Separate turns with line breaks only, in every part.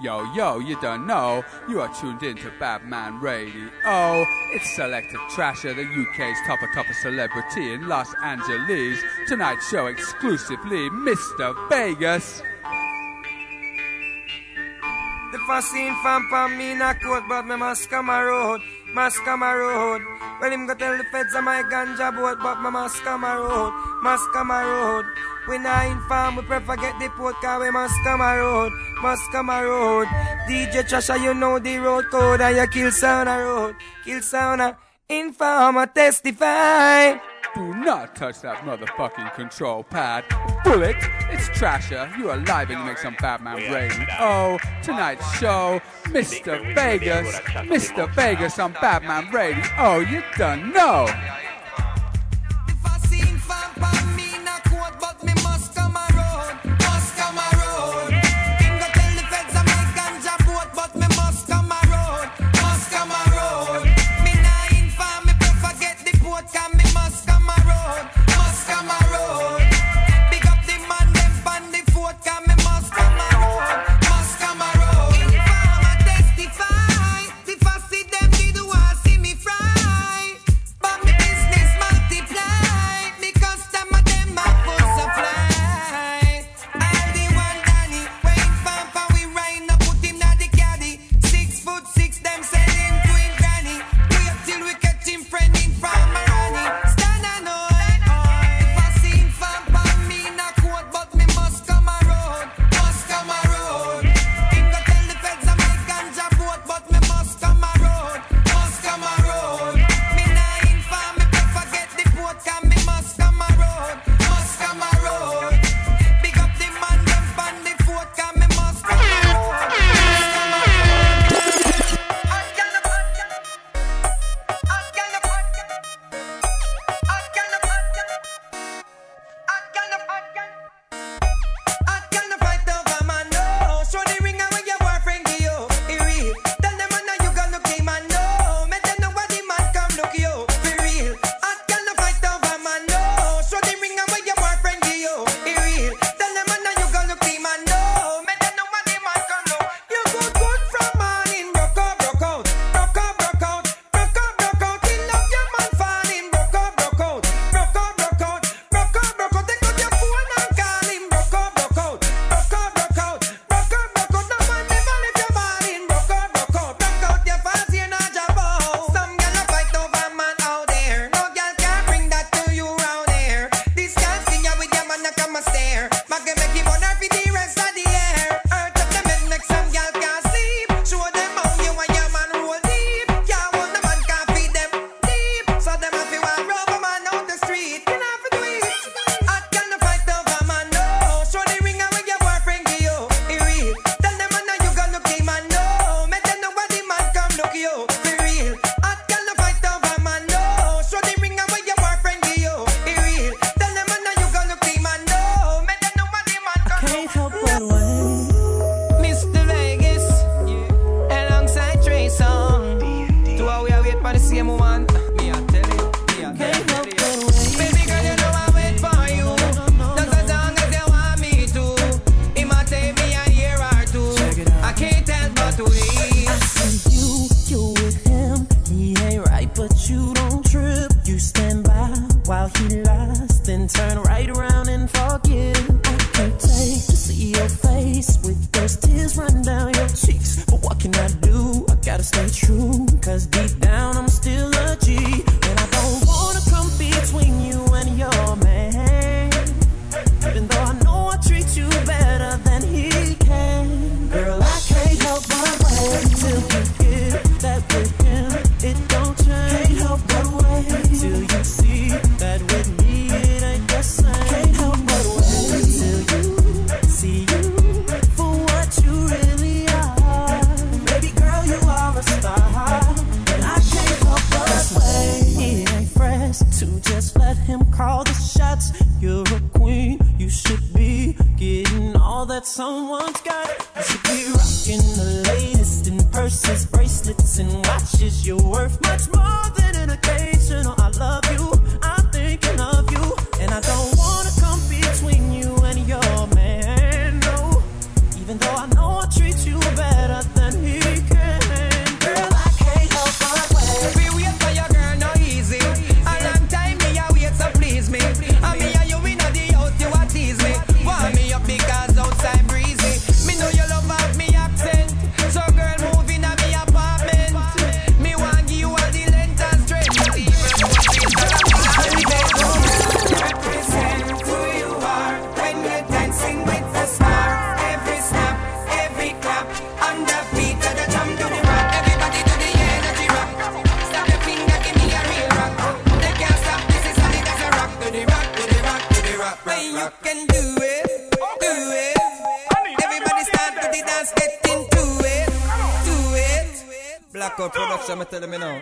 Yo, yo, you don't know, you are tuned in to Badman Radio. It's selective Trasher, the UK's topper topper celebrity in Los Angeles. Tonight's show exclusively Mr. Vegas.
The first scene from from me court, but me must come a road, must road. Well, him go tell the feds of my ganja boat, but me must come a road, road. When I inform, we prefer get the port car, we must come a road, must come a road. DJ Trasha, you know the road code, and you kill sound a road, kill sound a inform, testify.
Do not touch that motherfucking control pad. Bullet, it's Trasher. You are live in the mix on Batman ready. Oh, tonight's show, Mr. Vegas. Mr. Vegas on Batman ready. Oh, you done know.
bracelets, and watches. You're worth much more than an occasional. I love.
تمثل منهم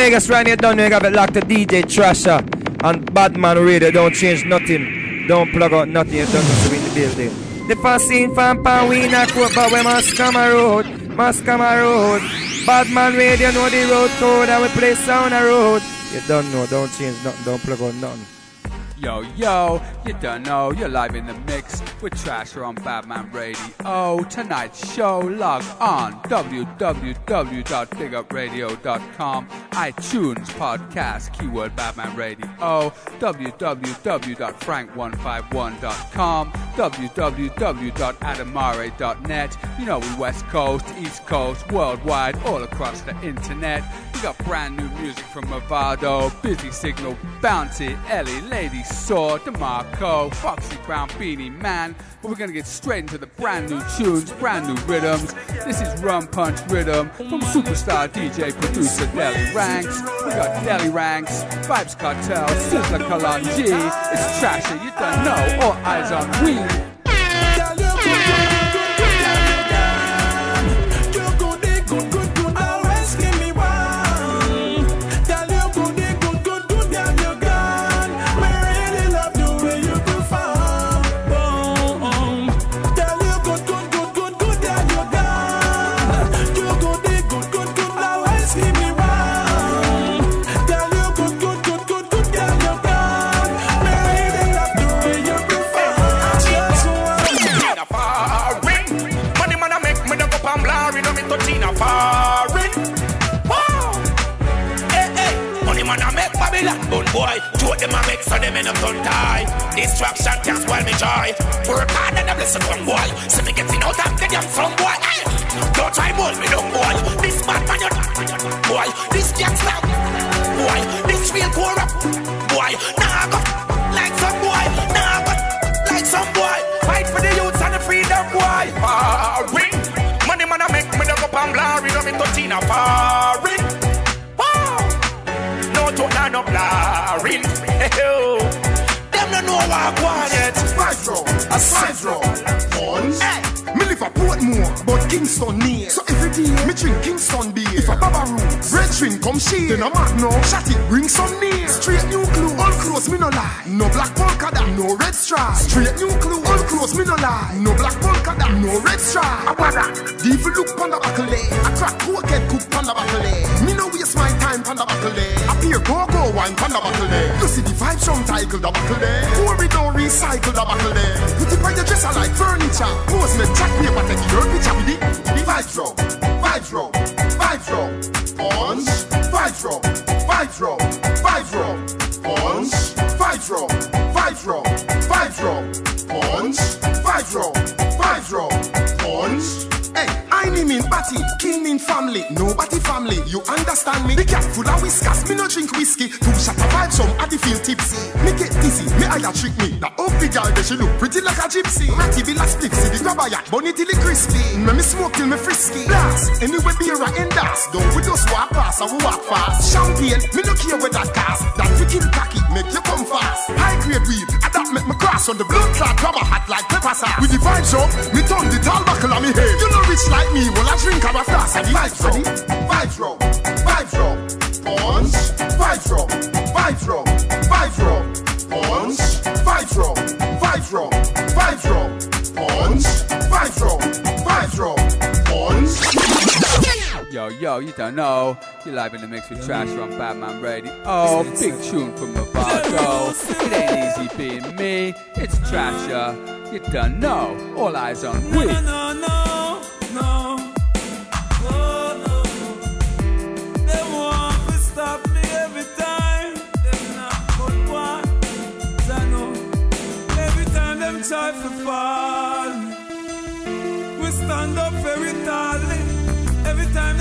Vegas right here down there. Got it locked to DJ Trasher and Badman Radio. Don't change nothing. Don't plug out nothing. You don't to in the building. The passing fan pan we not a but we must come a road. Must come a road. Badman Radio know the road code and we play sound a road. You don't know. Don't change nothing. Don't plug out nothing.
Yo, yo, you don't know, you're live in the mix with Trasher on Badman Radio. Tonight's show, log on www.bigupradio.com, iTunes podcast, keyword Badman Radio, www.frank151.com, www.adamare.net. You know, we West Coast, East Coast, worldwide, all across the internet. We got brand new music from Mavado, Busy Signal, Bounty, Ellie, Ladies. Saw, DeMarco, Foxy Brown, Beenie Man. But we're gonna get straight into the brand new tunes, brand new rhythms. This is Rum Punch Rhythm from superstar DJ producer Delly Ranx. We got Delly Ranx, Vybz Kartel, Sizzla Kalonji. It's trashy, you don't know, all eyes on we.
Them a make so them in a turn tie. Distraction can't spoil me joy. Work hard and a blessing from boy. See me getting out and get them from boy. Hey, don't try mold me down boy. This bad man you boy. This gangster boy. This real corrupt boy. Nah go like some boy. Nah go like some boy. Fight for the youths and the freedom boy. Ah, ring. Money man a make me dug up and blurry. No me touching a foreign. No to none of blaring. Oh. Them no know what I want yet.
Five row, a row. One. Me live a Portmore, but Kingston near. So every day, me drink Kingston beer. If a Baba Roots, red drink come share. Then a Magno, shot it, bring some near. Straight new clue, all clothes me no lie. No black polka dot, no red stripe. Straight new clue, all clothes me no lie. No black polka dot, no red stripe. A wada, devil look the buckle. A crack cokehead cook the buckle. Me no waste my time the buckle. A peer go go wine the buckle. You see the vibe drum title the buckle. Corey don't recycle the buckle. Put it on your dresser like furniture. Pose me chat paper, take your picture with it. The vibe drum, vibe drum, vibe drum. Punch, vibe drum, vibe drum, vibe drum. Punch, vibe drum, vibe drum, vibe drum. Punch, party, kill mean family, nobody family. You understand me? The cat full of whiskers, me no drink whiskey. Two shot of vibe, some addy feel tipsy. Me get dizzy, me eye trick me. The ugly girl, there she look pretty like a gypsy. Ratty be like spliffy, the grabber yak, bunny till it crispy. Me me smoke till me frisky. Blast, anyway beer I end us. Don't we just walk past, and we walk fast. Champagne, me no care where that cast. That we cocky, make you come fast. High grade weed, and that make me cross on the blood clot grabber hat like pepper sauce. With the vibes up, me turn the tall buckle on me head. You know rich like me, well I drink a fast. And vibes up, vibes up, vibes up. Punch, vibes up, vibes up, vibes up. Punch, vibes up, vibes up, vibes up. Punch, vibes up, vibes up. Punch.
Yo, yo, you don't know. You're live in the mix with Trash on Badman Radio. Oh, big tune from Mavado. It ain't easy being me. It's Trasher. You don't know. All eyes on we.
No, no, no, no. Oh, no. They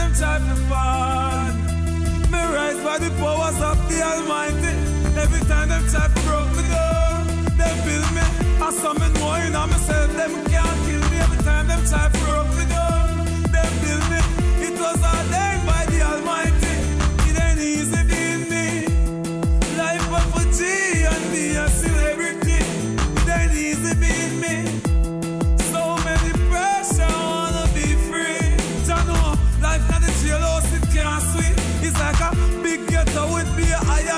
Them try to fall, me rise by the powers of the Almighty. Every time them try to broke me down, them build me. I saw me knowing on myself, them can't kill me. Every time them try to broke me down, them build me. It was ordained by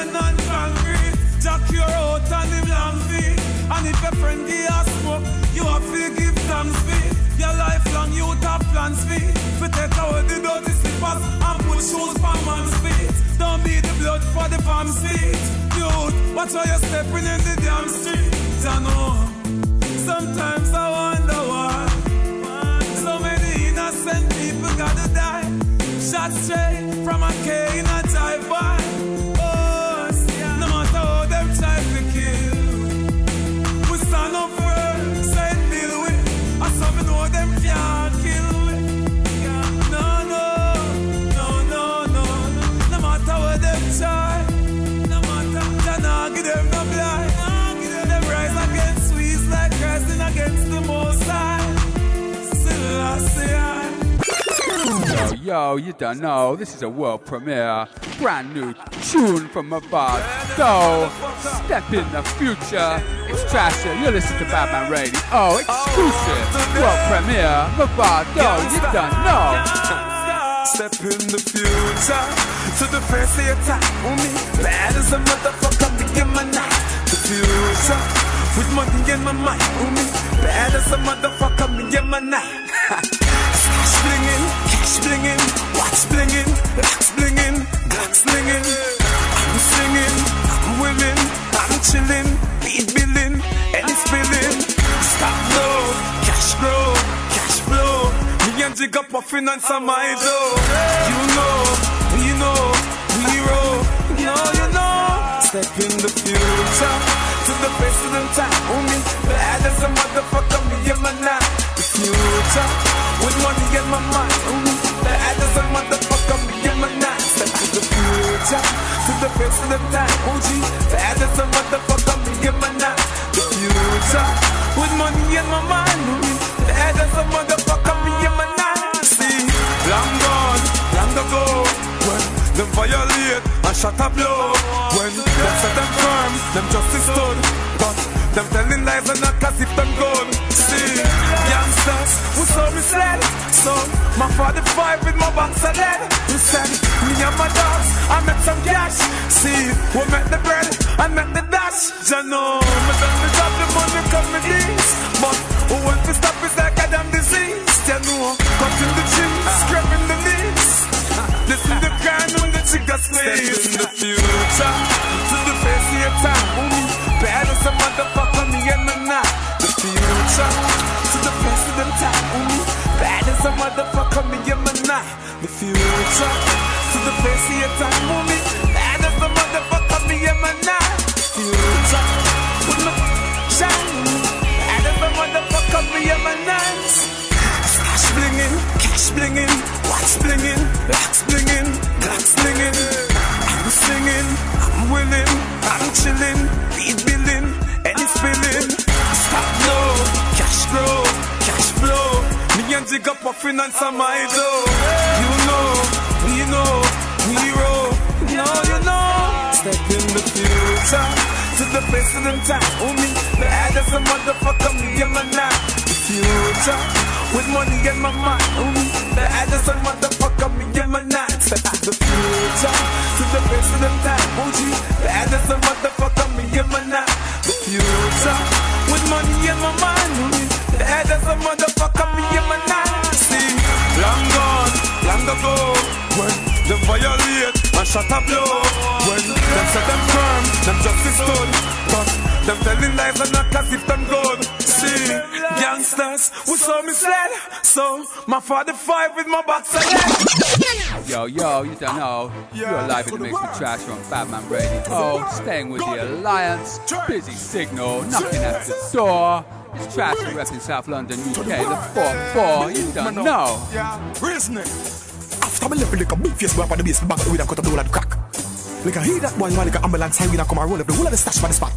and concrete. Jack your out and him long feet. And if your friend you smoke, you have to give thanks feet. Your lifelong you have plans feet. For take away the dirty slippers and put shoes for man's feet. Don't be the blood for the farm's feet. Dude, watch how you're stepping in the damn street. Jah know. Sometimes I wonder why so many innocent people gotta die. Shot straight from a K in a drive-by. Oh,
Yo, yo, you don't know. This is a world premiere. Brand new tune from Mavado. Step in the future. It's Trasher. You're listening to Badman Radio. Oh, exclusive. World premiere. Mavado. You don't know.
Step in the future to the first they attack on me. Bad as a motherfucker get my knife. The future with money in my mind on me. Bad as a motherfucker get my knife. Cash blinging, watch blinging, rocks blinging, guns blinging. I'm singing, I'm willing, I'm chilling, beat billing, and it's billing. Stop low, cash flow, cash flow. Me and Jigga puffing on some idol. You know, we know, we roll. Know, you know. Step in the future to the president time. Only bad as a motherfucker, me and my nine. The future with money in my mind. Only bad as a motherfucker, and my nine. Step to the future to the president time. OG, bad as a motherfucker, and my nine. The future with money in my mind. Only bad as a motherfucker, and my nine. See, long gone, long ago. When them violate and shot a blow. When them set them firm, them justice stood. But them telling lies and not as if them good. See, sled. So, my 45 with my box of lead. Said, me and my dogs, I met some cash. See, we met the bread and met the dash. Ya know, me done the job, the money come with these. But who want to stop is like a damn disease. Ya know, cutting the cheese, scraping the knees. Listen the grind when the trigger squeeze. In the future to the face of your time. Ooh, bad as a motherfucker, me and my night. The future to the face of them time. Ooh, a motherfucker, me and my night. The future to the of your time. Ooh, bad as a motherfucker, me and my night. Future with my shine. Bad as a motherfucker, me and my night. Cash blinging, cash blinging, watch blinging, blacks blinging, blacks blinging. I'm singing, I'm willing, I'm chilling, beat billing, any spilling. Stop no, cash flow, cash flow. And Jigga puffing on some idol. Oh. You know, we know, we roll. No, you know. Step in the future to the president time. Oh me, bad as a motherfucker, me and my nine. The future with money in my mind. Oh me, bad as a motherfucker, me and my nine. Step to the future to the president time. Oh gee, bad as a motherfucker, me and my nine. The future with money in my mind. Oh me, bad as a motherfucker, long ago. When them violate and shot a blow. When them set them firm, them justice stood. But them telling lies and not as if them good. See, gangsters, we saw me sled. So, my 45 with my box lead.
Yo, yo, you don't know. You're live in the mix with Trash on Badman Radio. Oh, staying with the Alliance. Busy signal, knocking at the door. It's Trash and in South London, UK. The 4-4, you don't know.
Yeah, Reasoning. After me left like a big face boy up on the base, the back of the and cut up the whole of the crack. Like a hear that boy, like a ambulance highway and come and roll up the whole of the stash by the spot.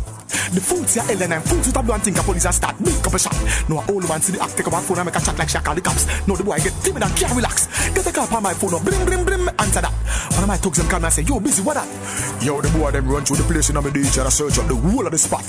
The fools here, Ellen, and fools with a and think a police and start big up a shot. No, a old man see the act, take up a phone and make a chat like Shaq and the cops. No, the boy get timid and can't relax. Get a call on my phone, no, brim, brim, brim, answer that. One of my thugs them call me and say, yo, busy, what that? Yo, the boy them run through the place in my DJ and I search up the whole of the spot.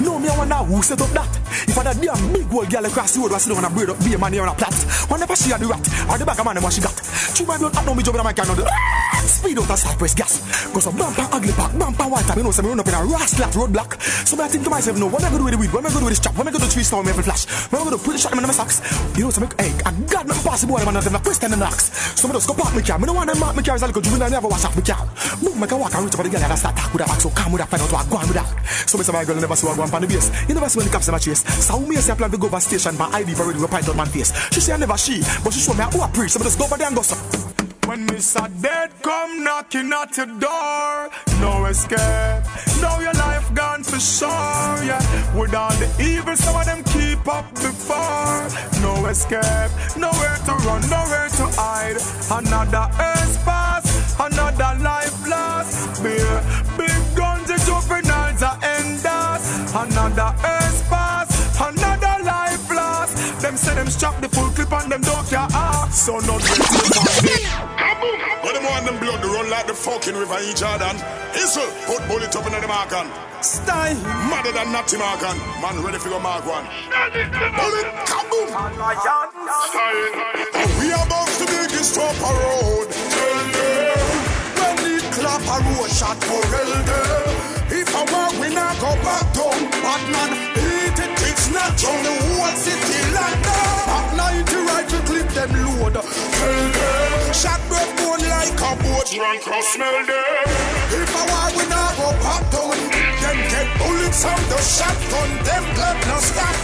No, me I wonder who set up that. If I that damn big old girl across the road I was sitting on a braid up, be a man here on a plot. Whenever she had the rat, or the back of man, what she got. My blood, I know me jumping on my the speed out and start press gas. Cause some bumper ugly pack, bumper white you know, so me run up in a rascal roadblock. So I think to myself, no, what am I gonna do with the weed? What am I gonna do with this chop? What am I gonna do with three star me every flash? What am I gonna? Put the shot in my socks. You know, so make egg. I got nothing possible, man, them like question and knocks. So me just go park my car. Me no want them mark my car as a little juvenile, never wash off my car. Boom, make a walk and reach up the girl and I start talk with her back. So calm with her, find out what I go on with her. So say my girl never saw her go on the base. You never see when the cops them a chase. So me say I plan to go over station, my ID parade with a pint on man face. She say I never she, but she show me who oh, I preach. So me just go over there and go so. When Mr. Dead come knocking at your door, no escape. Now your life gone for sure, yeah. With all the evil, some of them keep up before. No escape, nowhere to run, nowhere to hide. Another earth pass, another life lost. Beer, big guns, the juveniles are enders. Another earth pass, another life lost. Them say them strap the full clip on them don't care. Ah, so not get it Kaboom! But them want them blood run like the fucking river in Jordan. Hissle, put bullet up in the mark on. Style, madder than Natty Morgan. Man ready for go mark one. Bullet, kaboom! Style. We are about to dig this proper road. Tell them. When the clap a road shot for elder. If I want, we not go back down. Batman, eat it, it's not on the Them. Shot breath bone like a boat. Drunk or smell them. If I want, we not go back down. Bullets from the shotgun, them blood no stop.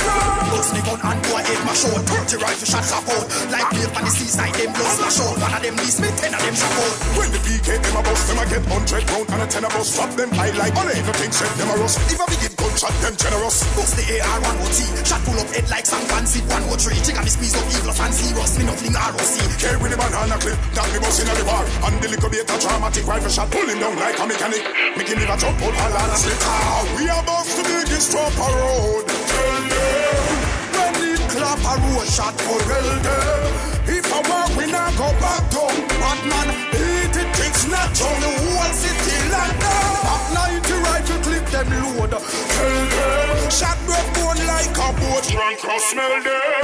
Bust the gun and go ahead, my
short. Thirty rifle shots are out. Like play on the seaside, them blows slash short. One of them knees, me ten of them shot out. When the PK them a bust, them a get hundred round. And a ten a bust, drop them high like Only if you think shit, them a rust. If a begin gunshot, them generous. Bust the AR-103 Shot pull up head like some Fancy 103 Chicken me squeezed up evil fancy rust. Me nothing ROC Care with the man on a clip That me bust in the bar And the little bit a dramatic rifle shot Pull him down like a mechanic. Making me a jump, pull a lot of slip Ah, we we are about to do this top a road. Tell them. When the clap a road shot for tell them. If I work, we not go back down. Batman, eat it, it's not on the whole city like that. At night, right to clip them load. Tell them. Shot broke bone like a boat. Drunk or smell them.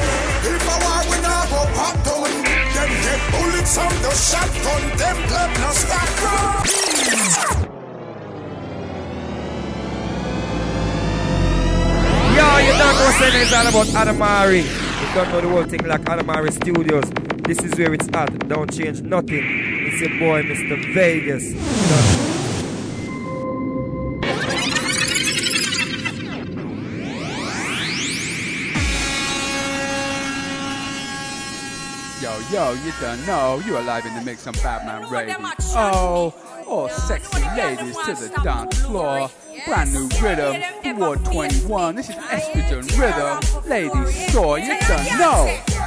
If I work, we not go back down. Them get bullets on the shotgun. Them
club not stack. Dark Horse is all about Adamari. If you don't know the whole thing like Adamari Studios, this is where it's at. Don't change nothing. It's your boy, Mr. Vegas.
Yo, Yo, you don't know, You're alive in the mix on Badman Radio. Oh, all sexy ladies to the dance floor brand new rhythm. Ward 21, this is Estrogen Rhythm. Ladies, saw you
done no.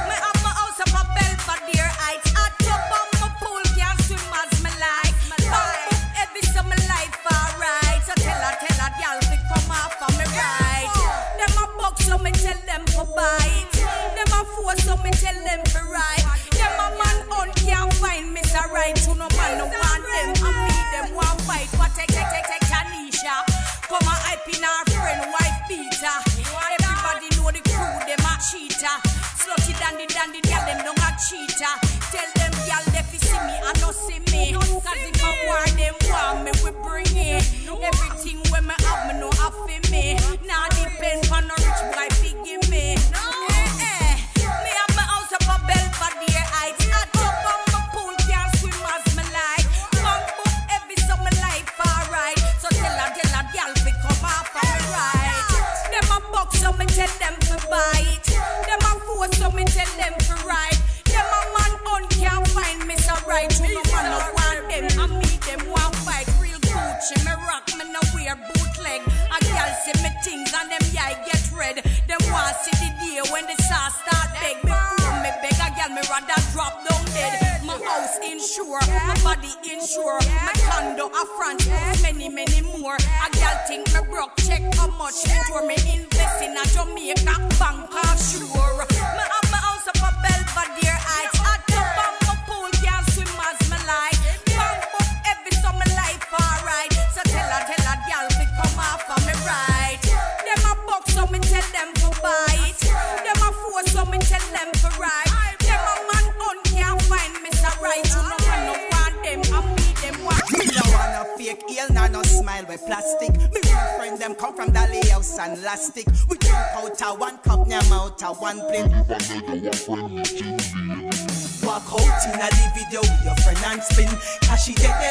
For me invest in a Jamaica
and spin. Cause she get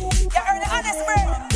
You
heard the honest word.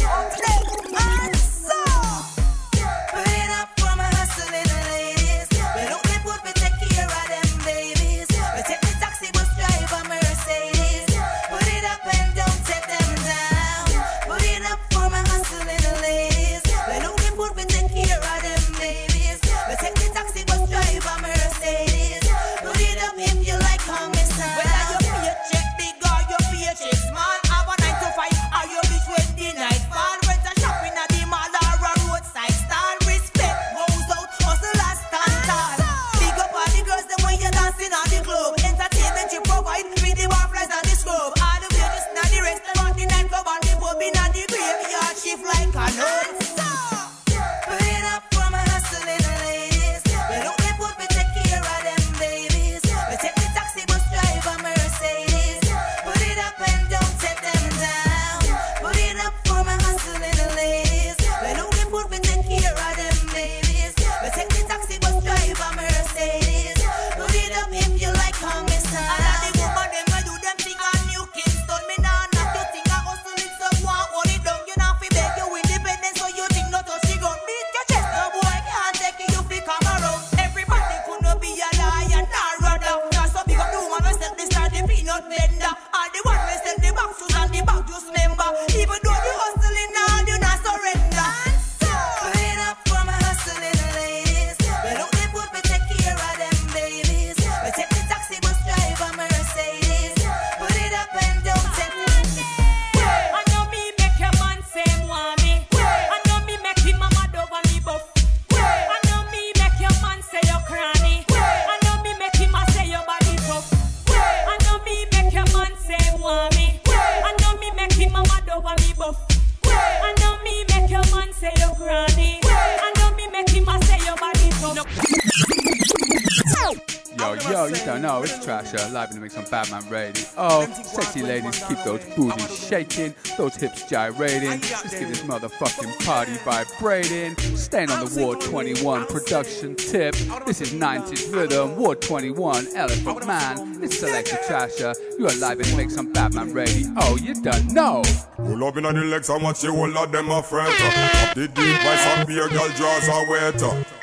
Shaking, those hips gyrating. Just get this motherfucking party vibrating. Staying on the Ward 21 production tip. This is 90s Rhythm, Ward 21, Elephant Man. It's Selector Trasher. You are live in the mix on Batman Radio. Oh, you don't know.
Roll up in the legs and watch you all of them a fret. Up the deep by some beer girl draws a wet.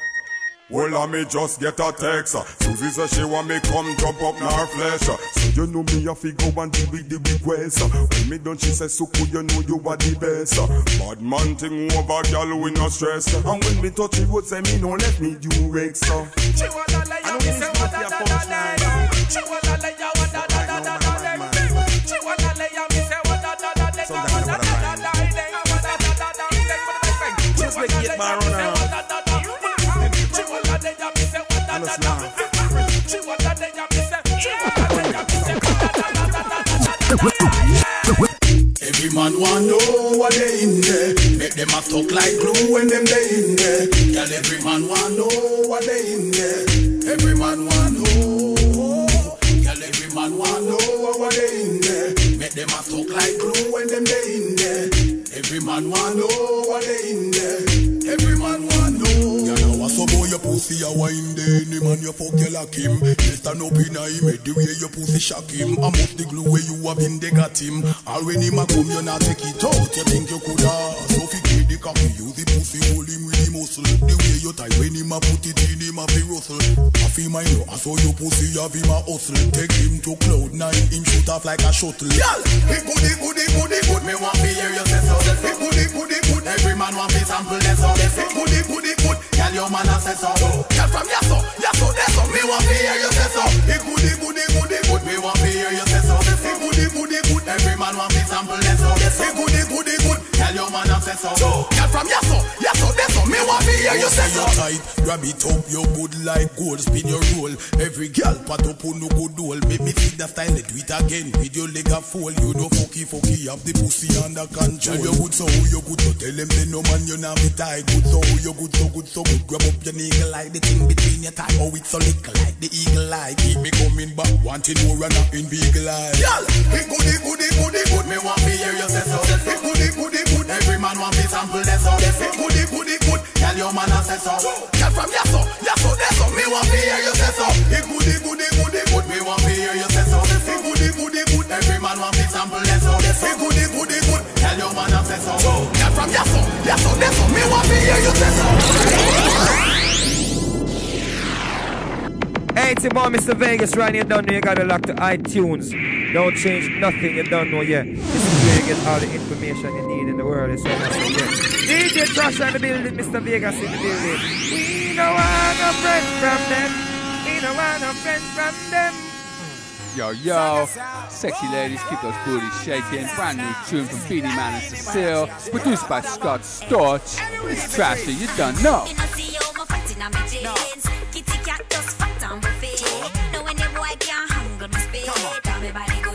Well, I me just get a text. Susie says she want me come jump up in her flesh. So you know me, I fi go and deal with the request. When me done, she says, so could you know you are the best. Bad man thing over, girl, we no stress. And when me touch you, would say me no let me do Rex. I know this is not your punchline.
Just make it my run us laugh.
Every man want know what they in there. Make them a talk like glue when them they in there. Girl, every man want know what they in there. Every man want know. Girl, every man want know what they in there. Make them a talk like glue when them they in there. Every man want know what they in there. Pussy a wine day. Any man you fuck you like him. He stand up in a him. The way your pussy shock him. I must the glue where you have in they got him. All when him a come, you not take it out. You think you coulda suffocate the cocky. Use the pussy, hold him with the muscle. The way you tie when him a put it in him a fi rustle. I feel my you. I saw your pussy have him a hustle. Take him to cloud nine. Him shoot off like a shuttle. Girl, he goody goody goody good. Me want to hear you say so. He goody goody good. Every man want to sample this so. He goody goody good. Girl, your man a say so. Girl from yaso, yaso, deso. Me want to hear you say so. He goody goody goody good. Me want to hear you say so. He goody goody good. Every man want to sample this so. He goody goody good. Girl, your man a say so. Girl from yaso, yaso, deso. Me want to hear you say so.
Tight, grab it up, you good like gold, spin your roll. Every girl pat up on no good doll. Make me see that style, do it again. With your leg a fall, you know fucky fucky, have the pussy under control. Tell you good so you good, so tell them they no man you now be tight. Good so you good, so good, so good. Grab up your nigga like the thing between your thigh. Oh, it's so lick like the eagle eye. Keep me coming back, wanting more and not in big eye.
Girl, it goody goody goody good. Me want to hear you say so. It goody goody good. Every man want to sample this so. It goody goody good. Girl, your man a say so. Girl from yaso, yaso, deso. Me want to hear you say so. It goody goody goody good. Me want to hear you say so. It goody goody good. Every man want to sample this so. It goody goody good. Girl, your man a say so. Girl from yaso, yaso, deso. Me want to hear you say so.
Hey, it's your boy, Mr. Vegas, right here. Don't know you gotta lock to iTunes. Don't change nothing you don't know yet. Get all the information you need in the world. It's all that's yeah. DJ Trash in the building, Mr. Vegas in the building. We don't want no friends from them. We don't want no friends from them.
Yo, yo, sexy ladies, keep those booties shaking. Brand new tune from Beenie Man and Cecile, produced by Scott Storch. It's trashy, you done know.
You know, see you, my fat inna me jeans. Kitty cat just fat and buffet. Now when the boy can't handle me speed. Call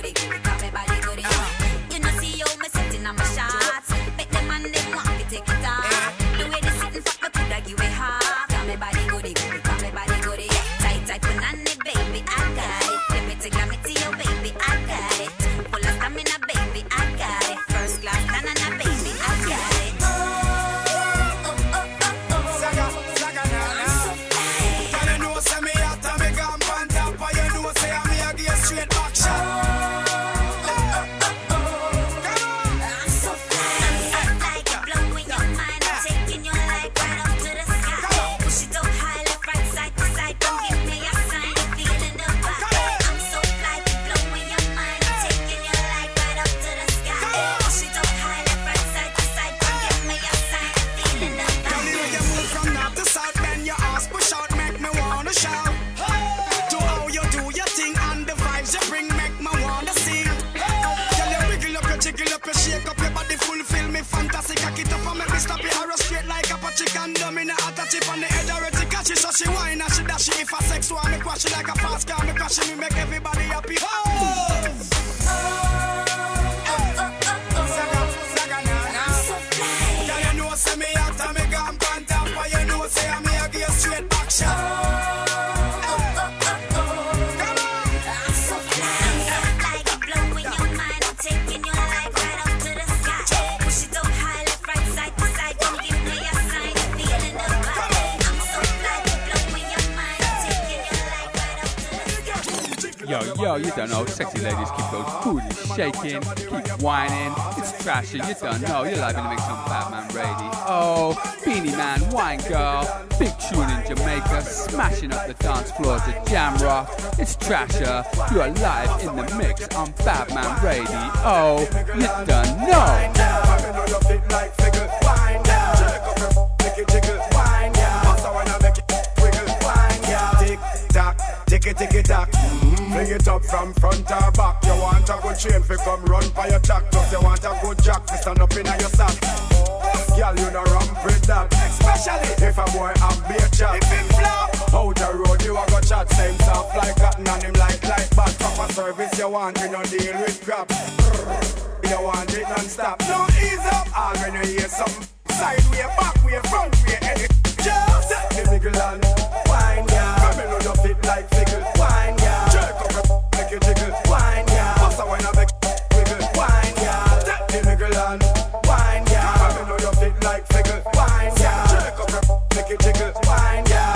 Yo, yo, you don't know. Sexy ladies, keep those booties shaking, keep whining. It's trashy, you don't know. You're live in the mix on Badman Radio. Oh, Beenie Man, Wine Girl, big tune in Jamaica, smashing up the dance floor to jam rock. It's Trasher, you are live in the mix on Badman Radio. Oh, you don't know.
Tick it, tick it tock. Fling it up from front or back. You want a good chain fi come run by your jack. Plus you want a good jack fi stand up in your sack. Girl, you know ramp with that. Especially if a boy have beer chat. If him flop out the road, you a go chat. Same soft like cotton and him like like bad. Proper service you want, you no deal with crap. You want it non-stop. No ease up. All when you hear some side way, back way, front way, any. Just the nigga and wine, yeah. Come in on your feet like fickle, wine, yeah. Jerk you jiggle, wine, yeah. Bust a wine, I make wiggle, wine, yeah. Take the nigga and wine, yeah. Come in on your feet like fickle, wine, yeah. Jerk up, your make you jiggle, wine, yeah.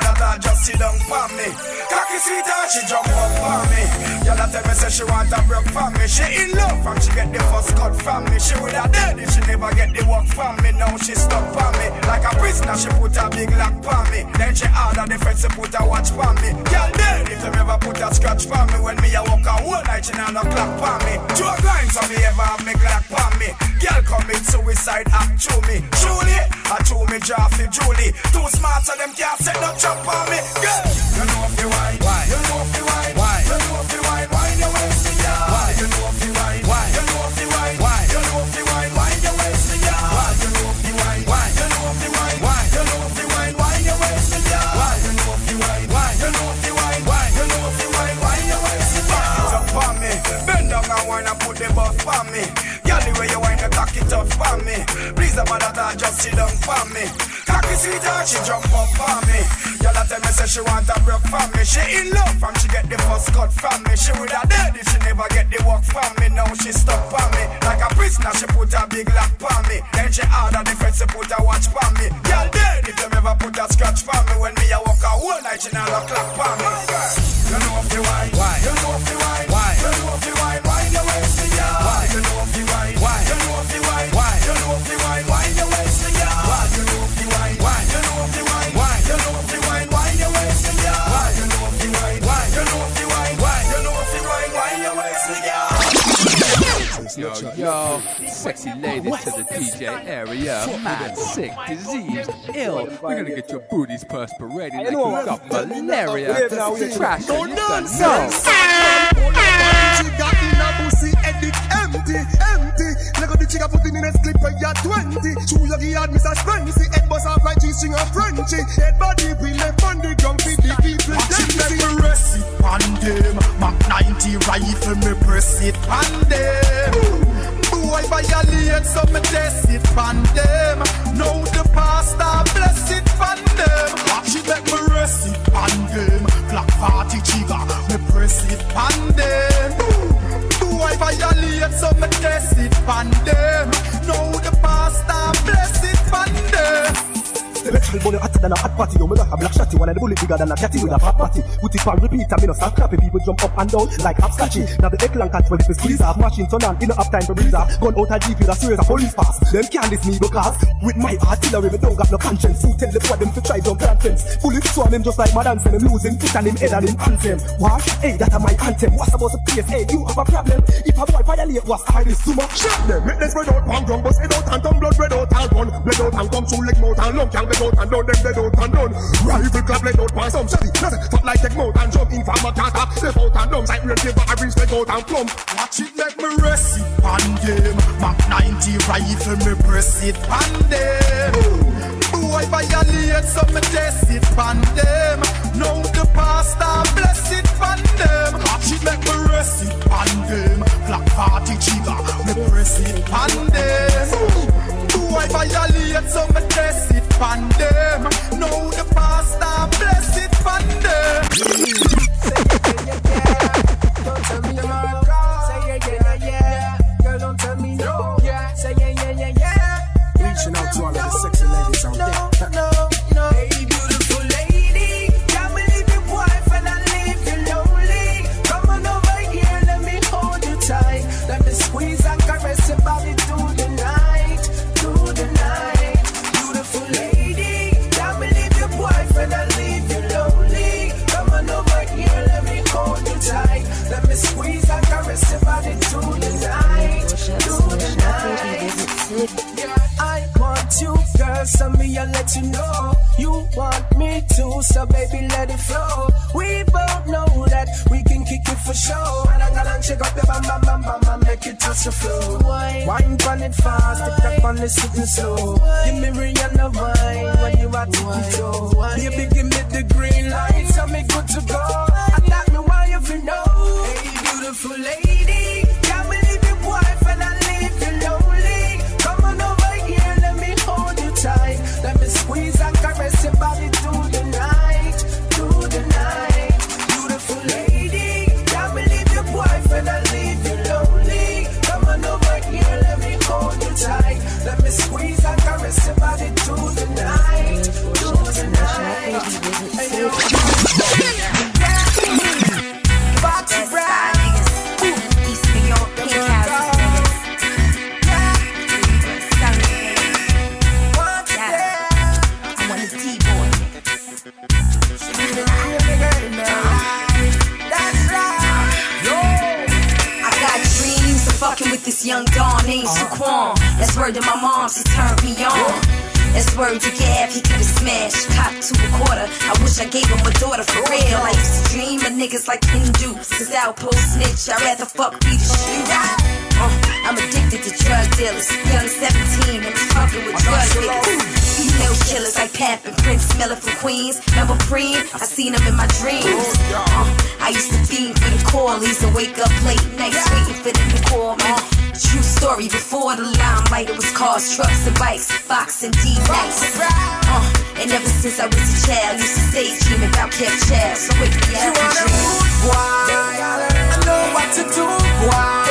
That, just sit down on me. Cocky sweet and she jump up on me. Girl, tell me say she want a broke from me. She in love from she get the first cut from me. She would have dead she never get the work from me. Now she stuck for me like a prisoner. She put a big lock for me. Then she order the fence to put a watch for me. Girl dead if them ever put a scratch for me. When me a walk a whole night, she not no clock for me. Two grinds of me ever have me clock for me. Girl commit suicide act to me. Truly, I chew me jaw for Julie. Too smart so them can't set no trap on me. Girl, you know if you wine,
sick, oh diseased, ill. We're gonna get your booties perspirating like you got malaria. It's trash,
No
you done
nonsense.
know.
She got in a pussy headache empty, empty. Lego the chica put in a clip for ya 20. Chew your gear, Mr. Spency. Head bust off like G-string of Frenchy. Head body we left on the ground for the people. Them see me press it on them. Mac 90 rifle me press it on them. Boy violate so me test it on them. So me test it on them.
Than a hot party. Yo, me got a black shotty. One of the bullet bigger than a catty with a fat party. Put it on repeat and me no start clapping. People jump up and down like hopscotchy. Now the eggplant catch when it is squeeze off. Machine turn on, in the uptime for breather. Gun out a jeep with a series of police pass. Them can't diss me because with my artillery me don't got no conscience. Who tell the squad them to try plant fence? Bullets swarm him just like my dance and him losing foot and him head and him anthem. What? Hey, that a my anthem. What's about the place? Hey, you have a problem? If a boy violate was I this too much?
Shot them, make them spread out, one drum, bust it out and turn blood, red out and gun. Bled out and come through like mouth and lung, can bled out and down, them dead out and done. Rifle clap, bled out, pass some shotty. Nothing, fat like take mouth and jump in cat up. Step out and dumb, sight real give a reach, out and plump. Watch it, make me rest it on them. Mac 90 rifle, me press it on them. Boy violate, so me test it on them. Now the pastor bless it on them. Watch it, make me rest it on them. Black party chica, me press it on them. Boy violate, so me test it on them. Now the pastor bless it on them.
Baby let it flow. We both know that we can kick it for sure. And I'm gonna check up your bam bam bam bam and make it touch the floor. Wine on it fast, tick tock on the sitting slow. Give me Rihanna wine when you are tippy toe. Baby, give me the green light, tell me good to go. And that me why you feel know. Hey, beautiful lady,
this young Dawn named Shaquan. That's word to my mom, she turned me on. That's word to Gab, he could've smashed. Cop to a quarter. I wish I gave him a daughter for real. I used to dream of niggas like Hindus. Cause outpost snitch, I'd rather fuck be the shoe. Uh, I'm addicted to drug dealers. Young 17 and fucking with drug dealers. Female killers like Pap and Prince Miller from Queens. Remember Preem? I seen him in my dreams. Uh, I used to fiend for the callies and wake up late nights waiting for them to call me. True story, before the limelight, it was cars, trucks, and bikes, Fox and D nights. Uh, and ever since I was a child, used to stay dreaming about kept child. So wake me up and dream.
Why? I know what to do. Why?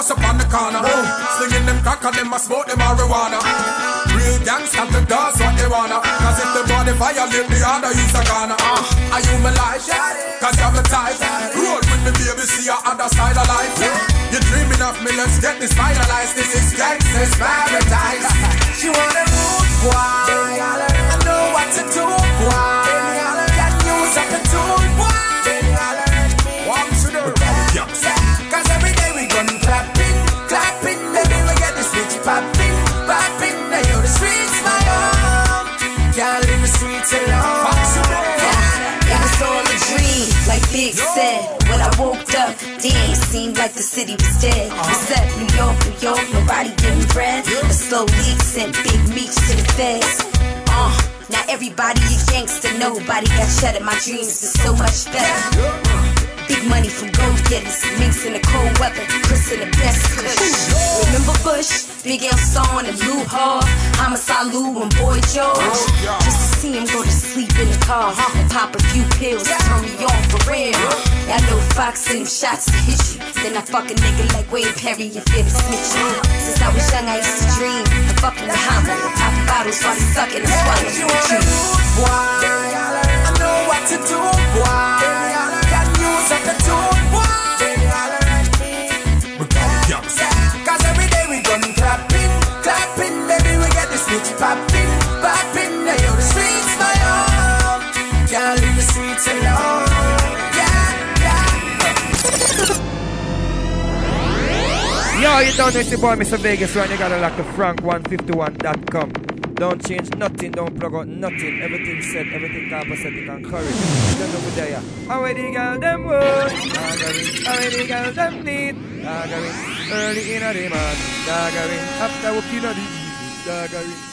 Post up on the corner. Slinging them crack and them a smoke them marijuana. Real gangsta to dance what they wanna. Cause if the body violate the other, he's a gonna. Uh, are you my life? Cause you're my type. Roll with me, baby, see your other side of life. You're dreaming of me, let's get this finalized. This is gangsta's paradise.
She wanna move, why? I know what to do, why?
Said. When I woke up, damn, seemed like the city was dead. Except New York, New York, nobody getting bread. The slow leaks sent big meats to the feds. Uh, now everybody a gangster, nobody got shut at my dreams is so much better. Big money from gold getters, minks in the cold weather, Chris in the best kush. Remember Bush, Big L Song and Lou Hall, Homicide Lou and Boy George. Just to see him go to sleep in the car and pop a few pills, turn me on for real. Y'all know Fox send shots to hit you. Then I fuck a nigga like Wayne Perry and to snitch. Since I was young, I used to dream of fucking the Hummer, popping bottles while he sucking and swallowing.
Why?
Don't know it's your boy Mr. Vegas right? You gotta lock the Frank151.com. Don't change nothing, don't plug out nothing. Everything set, everything copacetic and. You don't know who they are. How the girl them? Daggering. How the girl them need? Daggering. Early in the man. Daggering. After you know the Daggering.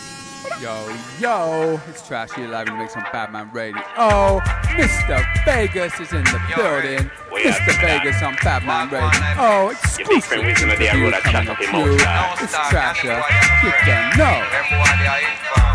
Yo, yo, it's Trashy Live and make some Badman Radio. Oh, Mr. Vegas is in the building. Mr. Vegas on Badman Radio. Oh, exclusive interview coming up through. It's Trasher. You can know.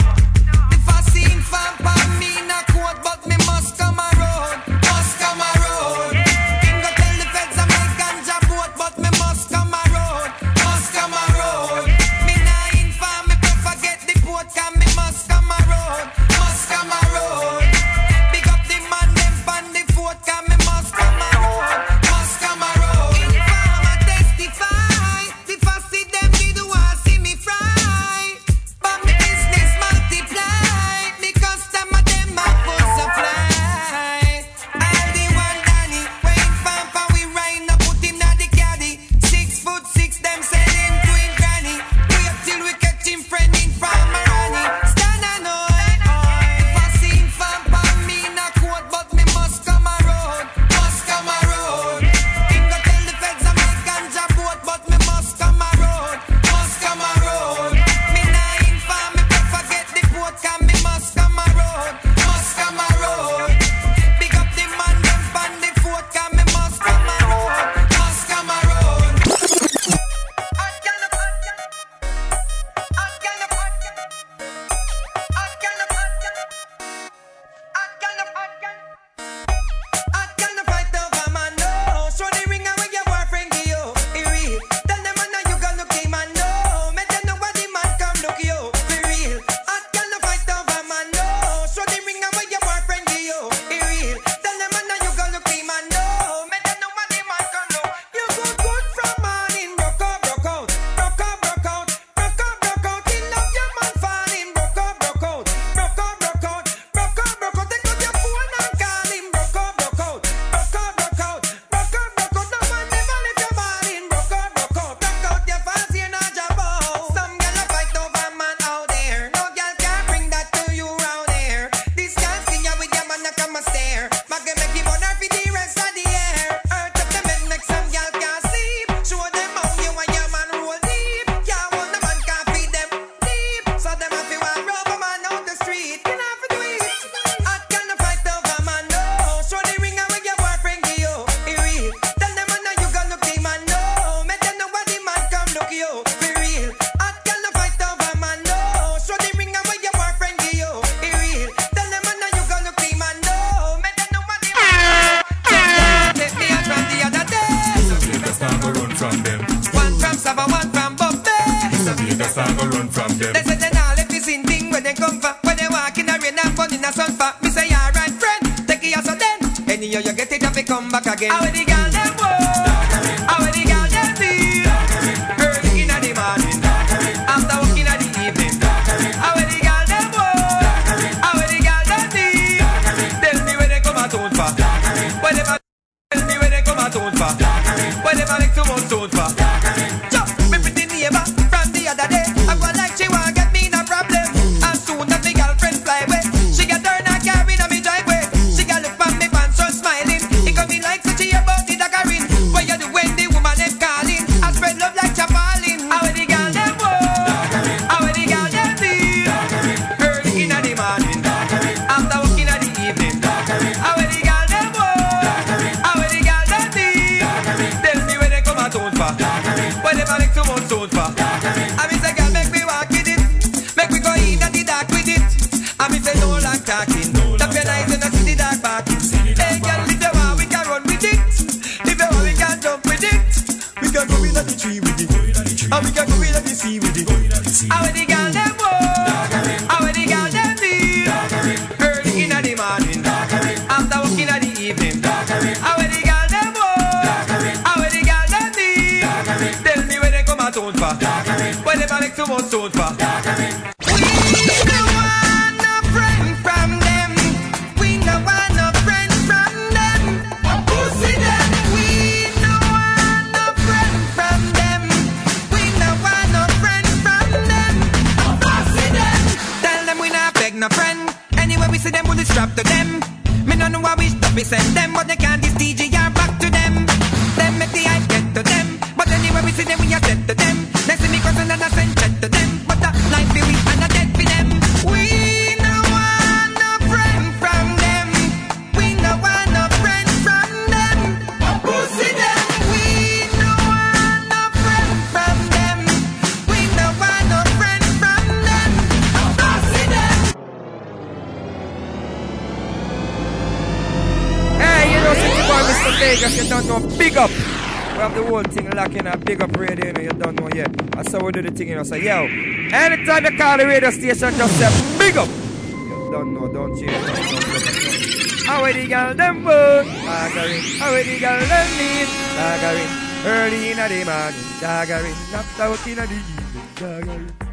Thing, you know, so yo, anytime you call the radio station, just say, big up. You don't know, don't change, don't, don't look at nothing. How the girl them work, daggering, how the girl them live, daggering, early in the morning, daggering, after work in the evening, daggering.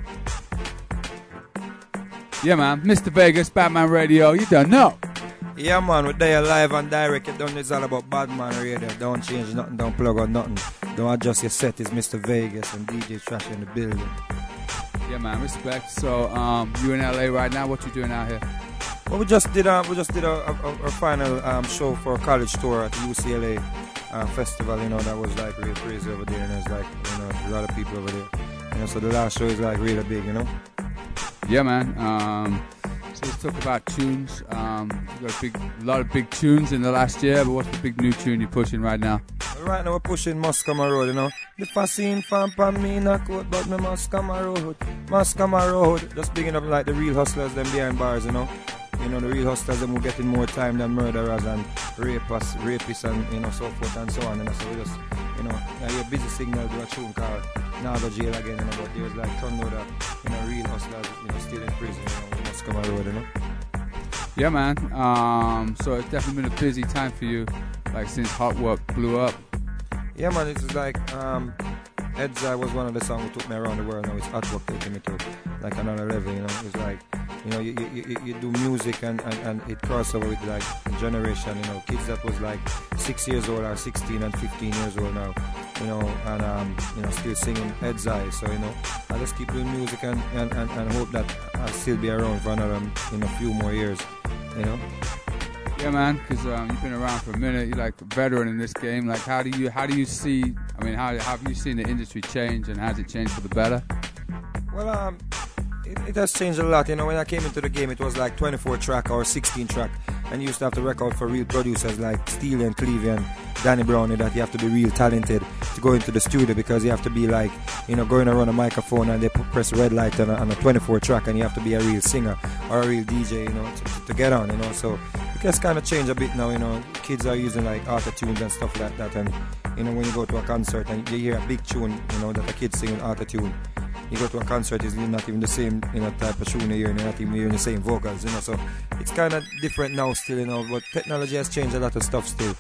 Yeah, man. Mr. Vegas, Badman Radio. You don't know.
Yeah, man, we're there live and direct. You don't know it's all about Badman Radio. Don't change nothing, don't plug on nothing. Don't adjust your set. It's Mr. Vegas and DJ Trash in the building.
Yeah, man. Respect. So, um, you in LA right now? What you doing out here?
Well, we just did a, we just did a, a, a- final um, show for a college tour at the UCLA uh, festival. You know that was like real crazy over there, and there's like you know a lot of people over there. You know, so the last show is like really big. You know.
Yeah, man. Um, so let's talk about tunes. Um, got a big, a lot of big tunes in the last year. But what's the big new tune you're pushing right now?
Right now we're pushing Must Come a Road, you know. The fascine fan pan me not quote, but me Must Come a Road. Must Come a Road. Just bigging up like the real hustlers them behind bars, you know. You know, the real hustlers them who getting more time than murderers and rapists, rapists and you know, so forth and so on. You know, so we just you know, now you're busy signal to a tune called now go jail again, you know, but there's like ton of you know, real hustlers, you know, still in prison, you know, Must Come a Road, you know.
Yeah, man. Um, so it's definitely been a busy time for you, like since Hot Wuk blew up.
Yeah, man, it's like um, Eye was one of the songs that took me around the world. Now it's Hot Wuk taking me to like another level. You know, it's like you know you, you, you, you do music and, and, and it cross over with like a generation. You know, kids that was like six years old are 16 and 15 years old now. You know, and um, you know still singing Eye. So you know, I just keep doing music and, and, and, and hope that I'll still be around for another you know a few more years. You know.
Yeah, man. Because um, you've been around for a minute. You're like a veteran in this game. Like, how do you how do you see? I mean, how, how have you seen the industry change, and has it changed for the better?
Well, um, it, it has changed a lot. You know, when I came into the game, it was like 24 track or 16 track, and you used to have to record for real producers like Steely and Clevie and Danny Brownie. That you have to be real talented to go into the studio because you have to be like, you know, going around a microphone and they press red light on a, on a 24 track, and you have to be a real singer or a real DJ, you know, to, to, to get on. You know, so it has kind of changed a bit now. You know, kids are using like auto tunes and stuff like that, and you know, when you go to a concert and you hear a big tune, you know, that a kid singing auto tune you go to a concert, it's not even the same you know type of tune hear, and you're not even hearing the same vocals, you know. So it's kind of different now, still, you know. But technology has changed a lot of stuff still,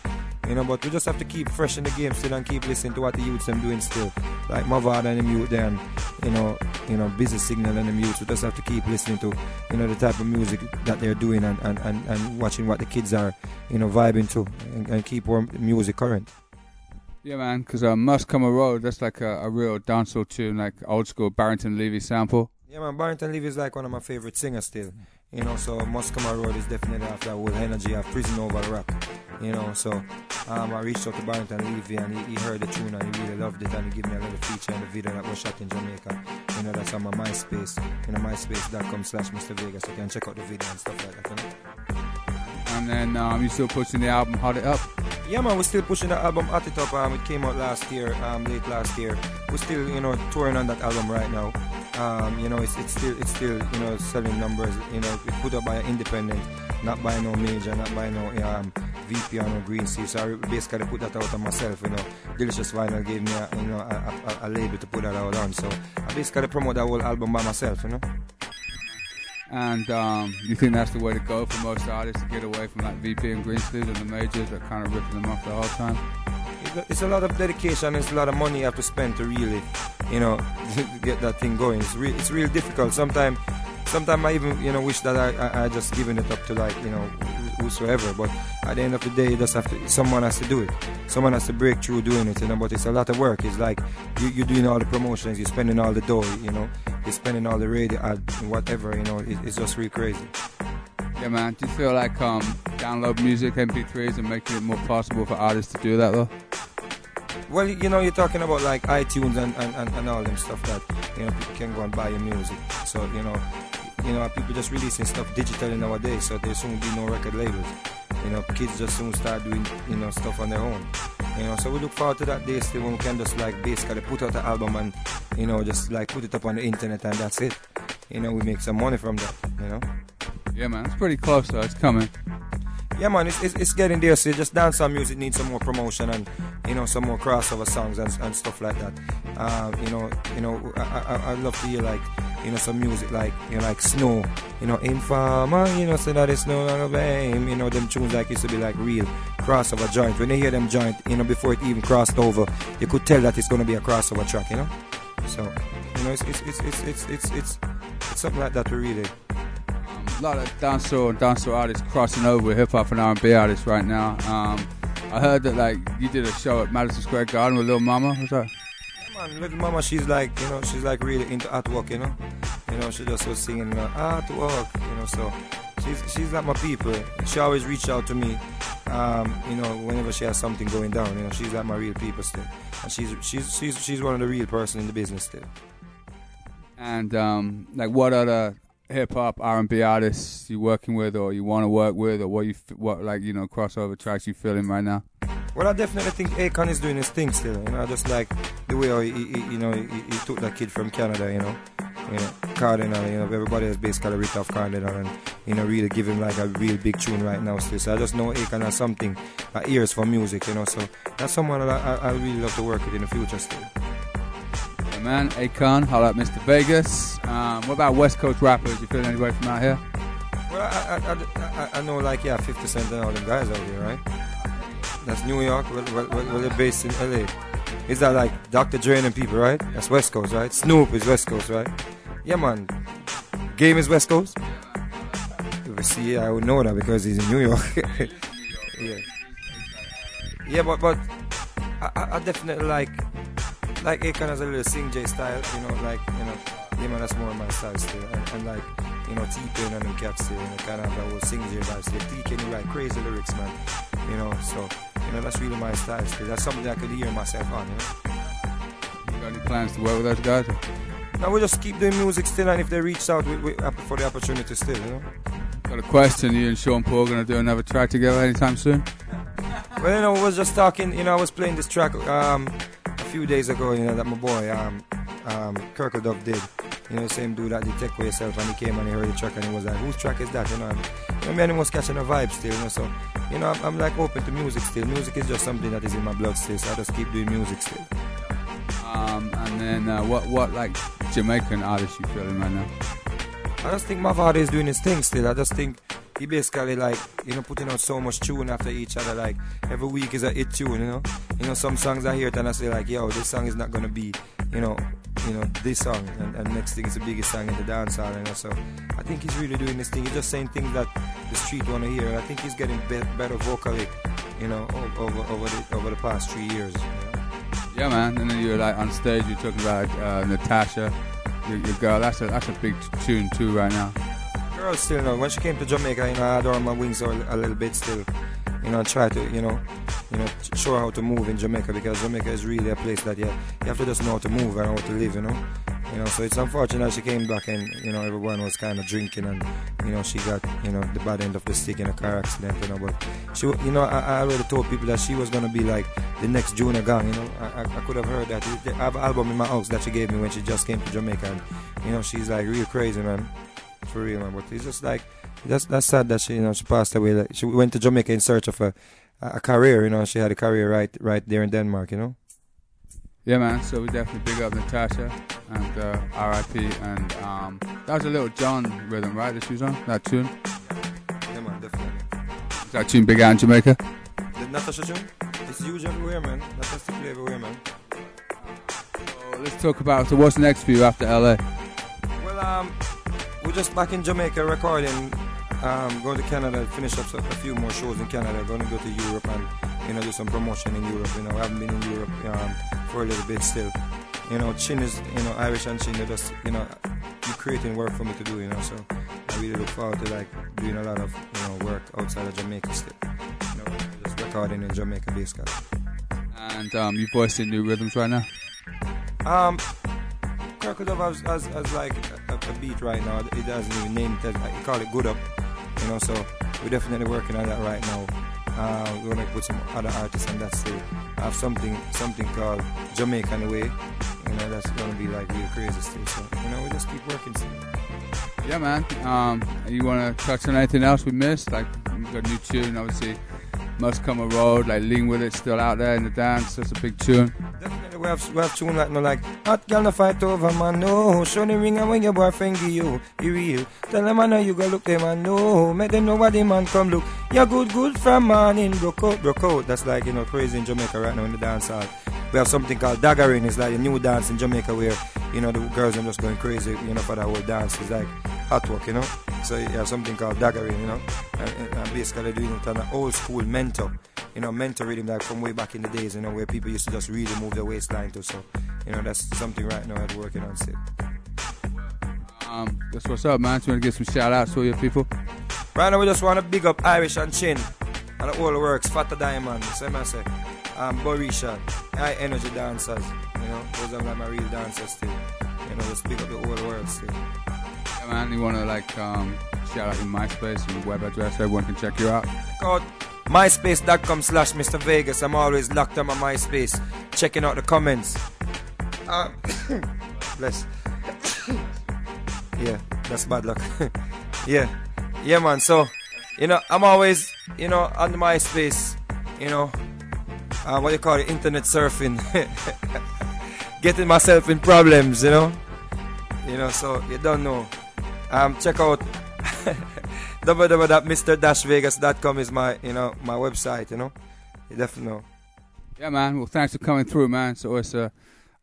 You know, but we just have to keep fresh in the game still and keep listening to what the youths them doing still. Like Mavad and the youth there and you know, you know, busy signal and the youths. We just have to keep listening to, you know, the type of music that they're doing and, and, and, and watching what the kids are, you know, vibing to and, and keep our music current.
Yeah, man, because uh, Must Come a Road, that's like a, a real dancehall tune, like old school Barrington Levy sample.
Yeah, man, Barrington Levy is like one of my favorite singers still. You know, so Must Come a Road is definitely have that whole energy of Prison Oval Rock. You know, so um, I reached out to Barrington Levy and he, he heard the tune and he really loved it and he gave me a little feature in the video that was shot in Jamaica. You know, that's on my MySpace. You know, myspace.com slash Mr. Vegas. So you can check out the video and stuff like that, you know.
And then um, you still pushing the album Hot It Up.
Yeah, man, we're still pushing the album at the top. Um, it came out last year, um, late last year. We're still, you know, touring on that album right now. Um, you know, it's, it's still, it's still, you know, selling numbers. You know, it put up by an independent, not by no major, not by no um, VP or no Greensleeves. So I basically put that out on myself. You know, Delicious Vinyl gave me, a, you know, a, a, a label to put that out on. So I basically promote that whole album by myself. You know.
And um, you think that's the way to go for most artists to get away from like VP and Greensleeves and the majors that kind of ripping them off the whole time?
It's a lot of dedication. It's a lot of money you have to spend to really, you know, get that thing going. It's real. It's really difficult. Sometimes, sometimes I even, you know, wish that I, I, I just given it up to like, you know, whosoever. But at the end of the day, you just have to. Someone has to do it. Someone has to break through doing it. You know, but it's a lot of work. It's like you, you're doing all the promotions. You're spending all the dough. You know, you're spending all the radio ad, whatever. You know, it, it's just really crazy.
Yeah, man. Do you feel like um, download music, MP3s, and making it more possible for artists to do that though?
Well, you know, you're talking about like iTunes and, and, and, and all them stuff that you know people can go and buy your music. So you know, you know, people just releasing stuff digitally nowadays. So there soon be no record labels. You know, kids just soon start doing you know stuff on their own. You know, so we look forward to that day still when we can just like basically put out the album and you know just like put it up on the internet and that's it. You know, we make some money from that. You know.
Yeah, man. It's pretty close though. It's coming.
Yeah, man, it's, it's, it's getting there. So just dancehall music needs some more promotion and you know some more crossover songs and, and stuff like that. Um, you know, you know, I, I, I love to hear like you know some music like you know like Snow, you know, Informer, you know, so that it's no longer blame. You know, them tunes like used to be like real crossover joint. When you hear them joint, you know, before it even crossed over, you could tell that it's gonna be a crossover track. You know, so you know, it's it's it's it's it's it's, it's, it's something like that we really
a lot of dancehall and dancehall artists crossing over with hip hop and R&B artists right now. Um, I heard that like you did a show at Madison Square Garden with Lil Mama. What's that?
Yeah, man, little mama, she's like, you know, she's like really into Hot Wuk, you know. You know, she just was singing uh, Hot Wuk, you know. So she's she's like my people. She always reach out to me, um, you know, whenever she has something going down. You know, she's like my real people still, and she's she's she's she's one of the real person in the business still.
And um, like, what other hip hop R and B artists you're working with, or you want to work with, or what you what like you know crossover tracks you feeling right now?
Well, I definitely think Akon is doing his thing still. You know, just like the way he, he you know, he, he took that kid from Canada. You know, you know, Kardinal. You know, everybody has basically ripped off Kardinal and you know really give him like a real big tune right now still. So I just know Akon has something, uh, ears for music. You know, so that's someone that I, I really love to work with in the future still.
Yeah, man, Akon, holla at Mr. Vegas. Um, what about West Coast rappers? You feeling anybody from out here?
Well, I, I, I, I know like yeah, 50 Cent and all the guys out here, right? That's New York. Well, well, well, they're based in LA. Is that like Dr. Dre and people, right? That's West Coast, right? Snoop is West Coast, right? Yeah, man. Game is West Coast. See, I would know that because he's in New York. yeah. Yeah, but but I- I definitely like like Akon has a little singjay style, you know, like you know, yeah, man, that's more of my style still, and, and like you know, T Pain and them cats still, you know, kind of that whole singjay vibe still. T can you write crazy lyrics, man, you know, so you know that's really my style still. That's something I could hear myself on, you know.
You got any plans to work with those guys?
Now we just keep doing music still, and if they reach out, we, we happy for the opportunity still, you know.
Got a question. You and Sean Paul gonna do another track together anytime soon?
Well, you know, I was just talking, you know, I was playing this track um, few days ago, you know, that my boy, um, um, Kirkledove did. You know, the same dude that did Take For Yourself, and he came and he heard the track and he was like, whose track is that? You know, and, you know, me and him was catching a vibe still, you know, so, you know, I'm, I'm like open to music still. Music is just something that is in my blood still, so I just keep doing music still.
Um, and then uh, what what like Jamaican artists you feeling right now?
I just think Mavado is doing his thing still. I just think, he basically like you know putting out so much tune after each other. Like every week is a hit tune, you know. You know some songs I hear it and I say like, yo, this song is not gonna be, you know, you know this song, and, and next thing is the biggest song in the dancehall, you know. So I think he's really doing this thing. He's just saying things that the street wanna hear, and I think he's getting be- better vocally, you know, over over the over the past three years.
Yeah, man. And then you're like on stage, you're talking about uh, Natasha, your, your girl. That's a that's a big t- tune too right now.
Girl still know when she came to Jamaica, you know, I on my wings a, a little bit still. You know, try to, you know, you know, show her how to move in Jamaica because Jamaica is really a place that you, you have to just know how to move and how to live, you know. You know, so it's unfortunate she came back and, you know, everyone was kind of drinking and, you know, she got, you know, the bad end of the stick in a car accident, you know. But she, you know, I, I already told people that she was going to be like the next Junior Gong, you know. I, I, I could have heard that. I have an album in my house that she gave me when she just came to Jamaica and, you know, she's like real crazy, man for real, man. But it's just like that's that's sad that she you know she passed away. Like she went to Jamaica in search of a a career. You know, she had a career right right there in Denmark. You know.
Yeah, man. So we definitely big up Natasha and uh, R.I.P. And um, that was a little John rhythm, right? That she was on that tune.
Yeah, man, definitely.
Is that tune big out in Jamaica?
The Natasha tune, it's huge everywhere, man. Natasha play everywhere, man.
So let's talk about so what's next for you after LA.
Well, um, we're just back in Jamaica recording. Um, going to Canada, finish up a few more shows in Canada. Going to go to Europe and you know do some promotion in Europe. You know, I haven't been in Europe um, for a little bit still. You know, Chin is you know Irish and Chin. They're just you know creating work for me to do. You know, so I really look forward to like doing a lot of you know work outside of Jamaica still. You know, just recording in Jamaica basically.
And um, you voicing new rhythms right now.
Um, Crocodile has, has, has like a, a beat right now. It doesn't even name it. I call it Good Up. You know, so we're definitely working on that right now. Uh, we're gonna put some other artists on that still. I have something something called Jamaican Way. You know, that's gonna be like real crazy still. So you know, we just keep working.
Yeah, man. Um, you want to touch on anything else we missed? Like we got a new tune, obviously. Must come a road, like lean with it, still out there in the dance. That's a big tune.
Definitely, we have we have tune like no like hot girl no fight over man no. Show the ring and when your boyfriend give you, you real. Tell them I know you go look them and know. Make them know what the man come look. You're good good from morning broke out broke out. That's like you know crazy in Jamaica right now in the dance hall. We have something called daggering. It's like a new dance in Jamaica where you know the girls are just going crazy. You know for that whole dance. It's like Hot Wuk, you know. So you have something called daggering, you know, and, and- basically doing it on an old school mentor, you know, mentor rhythm like from way back in the days, you know, where people used to just really move their waistline to. So, you know, that's something right now I'm working on.
Um, that's what's up, man. So you want to give some shout outs to your people?
Right now we just want to big up Irish and Chin and the all works, Fatta Diamond, same as say, um, Borisha, high energy dancers, you know, those are like my real dancers still. You know, just big up the whole world still.
Man. You want to like um, shout out your MySpace and your web address? Everyone can check you out.
Out myspace.com slash Mr. Vegas. I'm always locked on my MySpace, checking out the comments. Um, bless. yeah, that's bad luck. yeah, yeah, man. So, you know, I'm always, you know, on the MySpace, you know, uh, what you call it, internet surfing, getting myself in problems, you know, you know. So you don't know. Um, check out www.mr-vegas.com is my, you know, my website. You know, you definitely know.
Yeah, man. Well, thanks for coming through, man. So it's a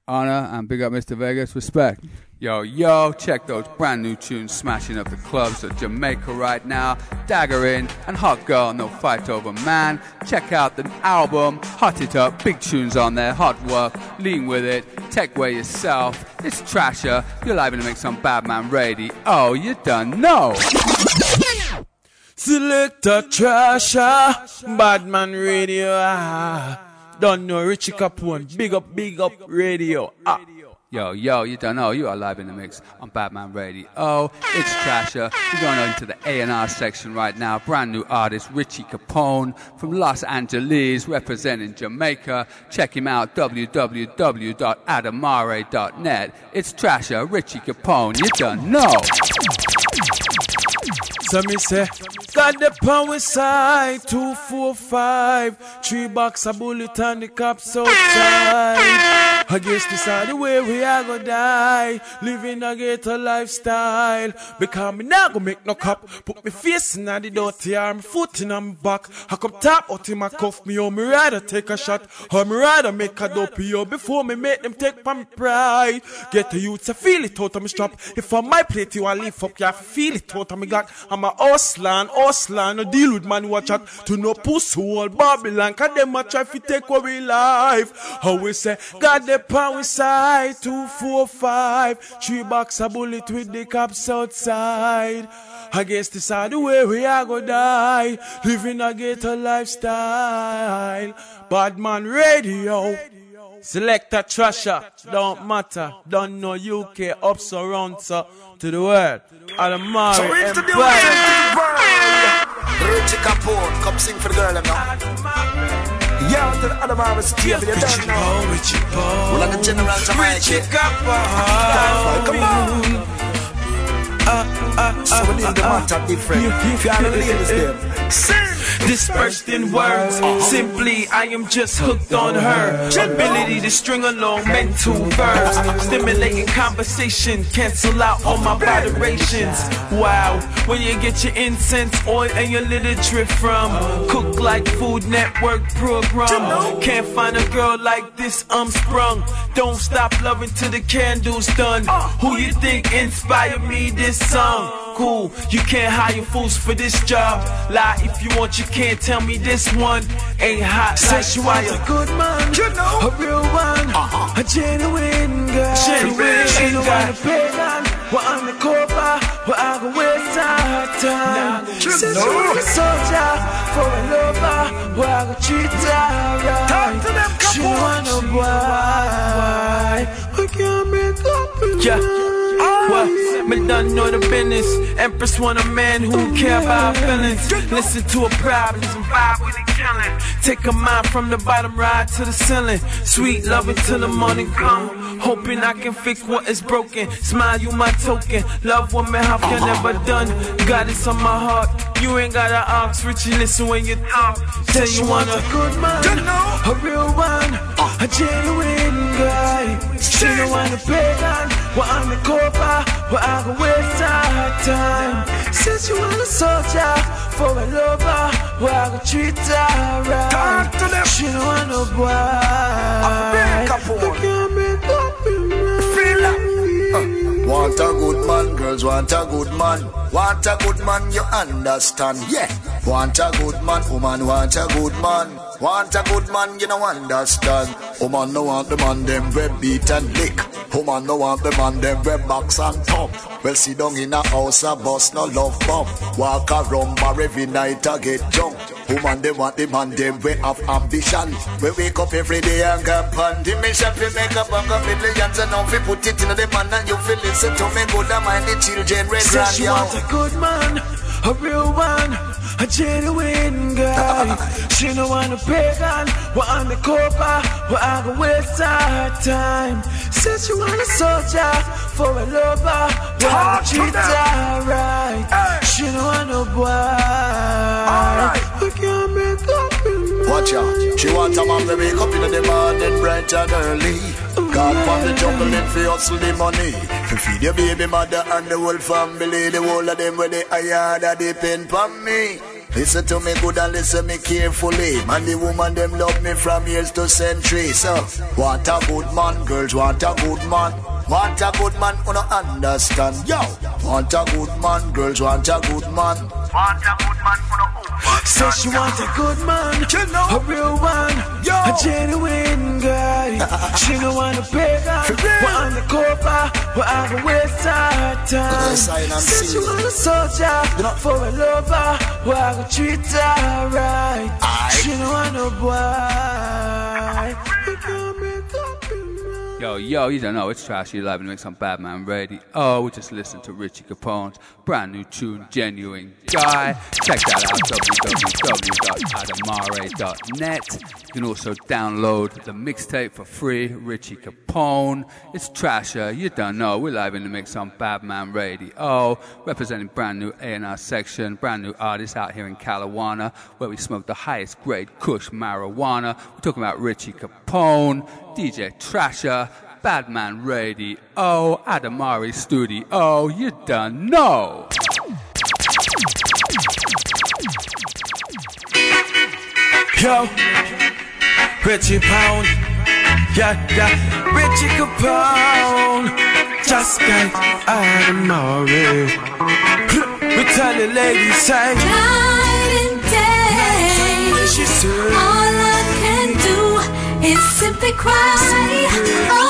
honor and big up Mr. Vegas. Respect. Yo, yo, check those brand new tunes smashing up the clubs of Jamaica right now. Dagger in and Hot Girl, No Fight Over Man. Check out the album, Hot It Up, big tunes on there, Hot Wuk, lean with it, take away yourself. It's Trasher, you're liable to make some bad man ready. Oh, you done know.
Selector Trasher, Badman Radio. Ah. Don't know Richie Capone. Big up, big up radio. Ah.
Yo, yo, you don't know, you are live in the mix on Badman Radio. Oh, it's Trasher. We're going into the A&R section right now. Brand new artist Richie Capone from Los Angeles, representing Jamaica. Check him out, www.adamare.net. It's Trasher, Richie Capone. You don't know.
So say, got the power side, two, four, five, three box a bullet and the cops outside. I guess this is the way we are gonna die. Living a ghetto lifestyle. Because me not gonna make no cop. Put me face in the dirty arm, foot in my back. I come tap out in my cuff me, oh, me rather take a shot. Or me rather make a dope, yo, oh, before me make them take my pride. Get the youths, I feel it out of me strap. If on my plate you want leave up, you have feel it out of me. I'm a hustler, hustler, no deal with man a chat. To no pussy whole Babylon, cause them a try to take away life. How we say, God the power side, two, four, five. Three box a bullet with the cops outside. I guess this is the way we are gonna die, living a ghetto lifestyle. Bad man radio. Selector Trasher, don't matter, don't know UK, up so round so to the world. Alamari
So into the
Empire.
Richie Capone, come sing for the girl, them now. Yeah, to the Adamara Steve, you don't know.
Richie Paul,
Well, like a general Jamaican.
Richie Capone.
Come on. Uh, uh, so we need the uh, matter different. If you are the ladies there, sing.
Dispersed in words, simply I am just hooked on her. Ability to string along mental verbs, stimulating conversation, cancel out all my moderations. Wow, when you get your incense oil and your little drip from Cook Like Food Network program. Can't find a girl like this, I'm sprung. Don't stop loving till the candle's done. Uh. Who you think inspired me this song? Cool, you can't hire fools for this job. Lie if you want, you can't tell me this one ain't hot. Says you want a good man, you know, a real one, uh-huh. a genuine girl. Genuine she don't want a pagan, we're on the cover, we're out of waste our time. Says you want a soldier for a lover, we're out to treat her right. She no boy, we can't make up in yeah. What? Me done know the business. Empress want a man who care about feelings. Listen to her problems and vibe with the killing. Take a mind from the bottom, ride to the ceiling. Sweet loving till the morning come. Hoping I can fix what is broken. Smile, you my token. Love woman, how can never done. Got it on my heart. You ain't gotta ask, Richie, listen when you talk. Tell you want a good man, a real one, a genuine guy. She don't want a pagan, we're on the cover, we're out to waste our time. Since you want a soldier for a lover, we're out to treat her right. She don't want no boy. I can't make up in uh,
Want a good man, girls want a good man. Want a good man, you understand? Yeah. Want a good man, woman want a good man. Want a good man, you know understand. Woman no want the man them we beat and lick. Woman no want the man them we box and top. Well sit down in a house a bus no love bomb. Walk around bar every night I get drunk. Woman they want the man them we have ambition. We wake up every day and go on the mission. We make up and go millions and now we put it in the man and you feel listen to me good and mind the children red grand
she wants a good man, a real one, a genuine guy. she don't want a pagan, we're on the cover, we're out to waste our time. Says she want a soldier for a lover, out to treat her right. She don't want no boy. We can't make up in
Watch out. She want a man to wake up in the morning bright and early. God from the jungle and fi hustle the money. To feed your baby mother and the whole family. The whole of them where they hire that depend on me. Listen to me good and listen me carefully. Man, the woman them love me from years to centuries. Uh, so, want a good man, girls what a good man. Want a good man, no understand. Yo, want a good man, girls want a good man. Want a good man, who no
Says she want a good man, a real one, a genuine guy. she don't want a pagan, we're on the cover, we're out to waste our time. Says she want a soldier for a lover, we're to treat her right. She don't want no boy.
Yo, yo, you don't know, it's trash. You live in the mix on Badman Radio. Oh, we just listened to Richie Capone's brand new tune, Genuine Guy. Check that out, www.adamare.net. You can also download the mixtape for free, Richie Capone. It's Trasher, you don't know, we're live in the mix on Badman Radio. Oh, representing brand new A&R section, brand new artists out here in Calawana, where we smoke the highest grade Kush marijuana. We're talking about Richie Capone, DJ Trasher, Badman Radio, oh, Adamari Studio, oh, you done know.
Yo, Richie Pound, yeah, yeah, Richie Capone, just got Adamari. We tell the ladies, say,
Night and day,
she said,
all I can is simply cry away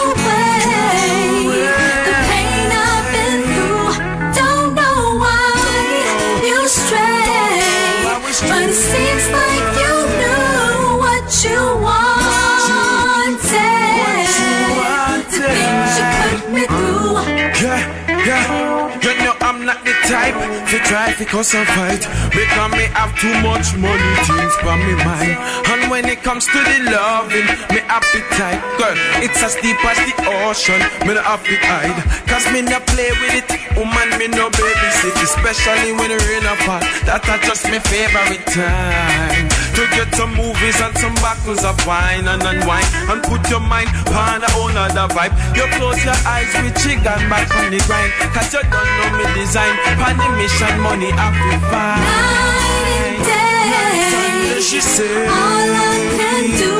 try to cause a fight. Because me have too much money, things for me mind. And when it comes to the loving, me appetite Girl, it's as deep as the ocean, me not have to hide. Cause me not play with it, woman me no babysit Especially when the rain apart, that are just my favorite time. To get some movies and some bottles of wine and unwind. And put your mind on a whole other vibe. You close your eyes with chick and back on the grind. Cause you don't know me design. Pan the mission money I feel fine
day.
She said
All I can do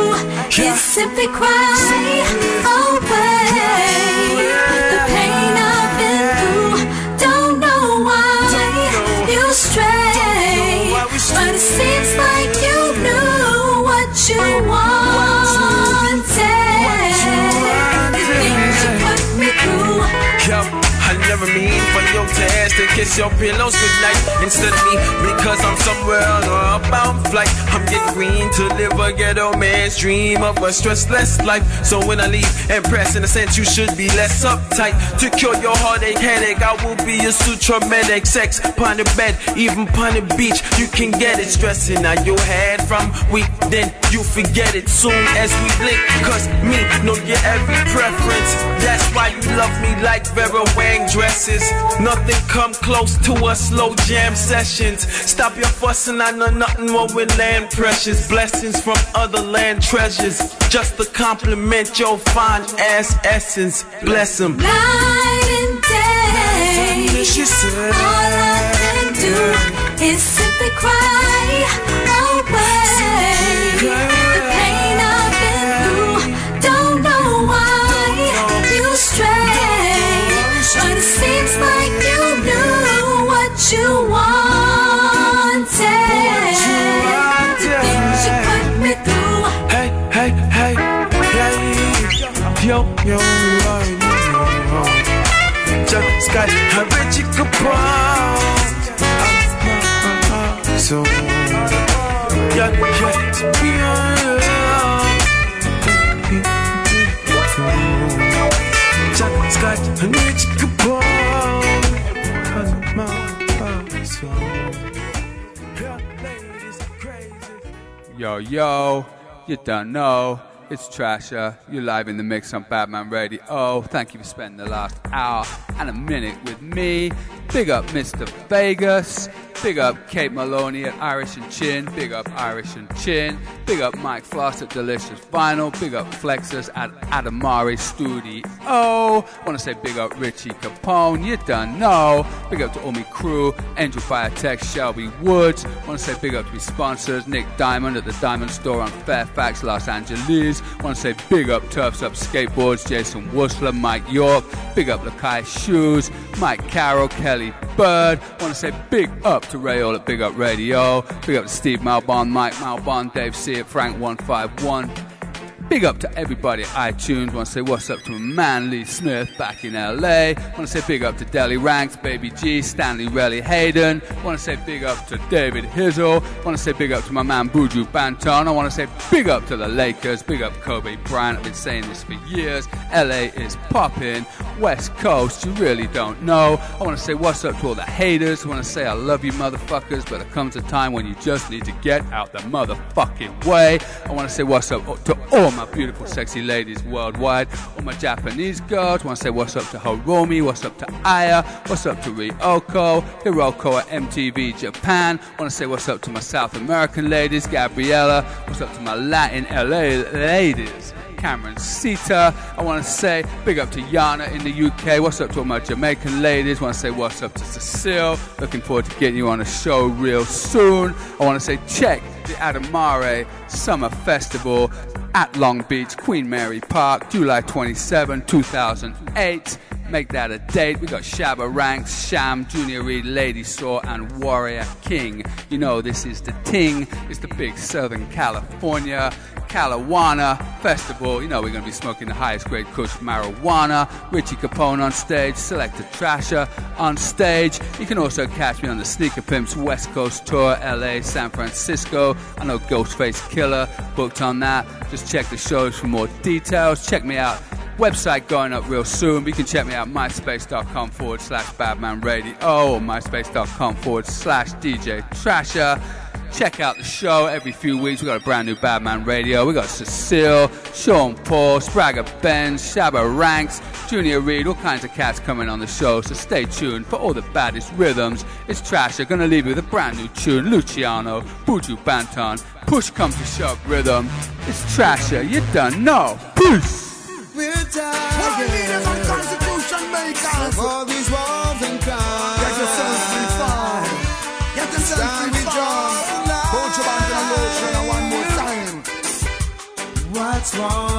is simply cry. Away
kiss your pillows goodnight instead of me because I'm somewhere on a outbound flight. I'm getting green to live a ghetto man's dream of a stressless life. So when I leave, impress in a sense you should be less uptight. To cure your heartache, headache, I will be your suture medic. Sex upon the bed, even upon the beach, you can get it. Stressing out your head from weak, then you forget it soon as we blink. Cause me know your every preference. That's why you love me like Vera Wang dresses. Nothing come close to a slow jam sessions. Stop your fussing, I know nothing more with land precious. Blessings from other land treasures. Just to compliment your fine ass essence. Bless them.
Night and day. All I can do is simply cry away
Just got a Richie Capone. So, yeah, yeah.
Yo, yo, you don't know. It's Trasher. You're live in the mix on Badman Radio. Oh, thank you for spending the last hour and a minute with me. Big up Mr. Vegas. Big up Kate Maloney at Irish and Chin. Big up Irish and Chin. Big up Mike Floss at Delicious Vinyl. Big up Flexus at Adamari Studio. Want to say big up Richie Capone. You done know. Big up to Omi Crew, Angel Fire Tech, Shelby Woods. Want to say big up to my sponsors, Nick Diamond at the Diamond Store on Fairfax, Los Angeles. Want to say big up Turfs Up Skateboards, Jason Wussler, Mike York. Big up Lakai Shoes, Mike Carroll, Kelly Bird. Want to say big up to Rayola at Big Up Radio. Big up to Steve Malbon, Mike Malbon, Dave Seat, Frank151. Big up to everybody at iTunes. Want to say what's up to my man Lee Smith back in LA. Want to say big up to Delly Ranx, Baby G, Stanley Relly Hayden. Want to say big up to David Hizzle. Want to say big up to my man Buju Banton. I want to say big up to the Lakers. Big up Kobe Bryant. I've been saying this for years. LA is popping. West Coast, you really don't know. I want to say what's up to all the haters. I want to say I love you motherfuckers, but there comes a time when you just need to get out the motherfucking way. I want to say what's up to all my beautiful, sexy ladies worldwide, all my Japanese girls. Want to say what's up to Hiromi, what's up to Aya, what's up to Ryoko, Hiroko at MTV Japan. Want to say what's up to my South American ladies, Gabriella. What's up to my Latin LA ladies. Cameron Sita. I want to say big up to Yana in the UK. What's up to all my Jamaican ladies? want to say what's up to Cecile. Looking forward to getting you on a show real soon. I want to say check the Adamare Summer Festival at Long Beach, Queen Mary Park, July 27, 2008. Make that a date. We got Shabba Ranks, Sham, Junior Reid, Lady Saw, and Warrior King. You know, this is the ting. It's the big Southern California Calawana Festival. You know, we're going to be smoking the highest grade Kush marijuana. Richie Capone on stage, Selector Trasher on stage. You can also catch me on the Sneaker Pimps West Coast Tour, LA, San Francisco. I know Ghostface Killah booked on that. Just check the shows for more details. Check me out website going up real soon. You can check me out myspace.com forward slash badman radio oh, or myspace.com forward slash DJ Trasher. Check out the show every few weeks. We got a brand new Badman Radio. We got Cecile, Sean Paul, Spragga Benz, Shabba Ranks, Junior Reid, all kinds of cats coming on the show. So stay tuned for all the baddest rhythms. It's Trasher. Gonna leave you with a brand new tune. Luciano, Buju Banton, Push Come to Shove Rhythm. It's Trasher. You done know. Peace.
We're tired.
leaders and constitution makers.
Of all these wars and crimes.
Get yourself free. Get yourself free
with
fire.
John Love.
Put your band in a one more time.
What's wrong,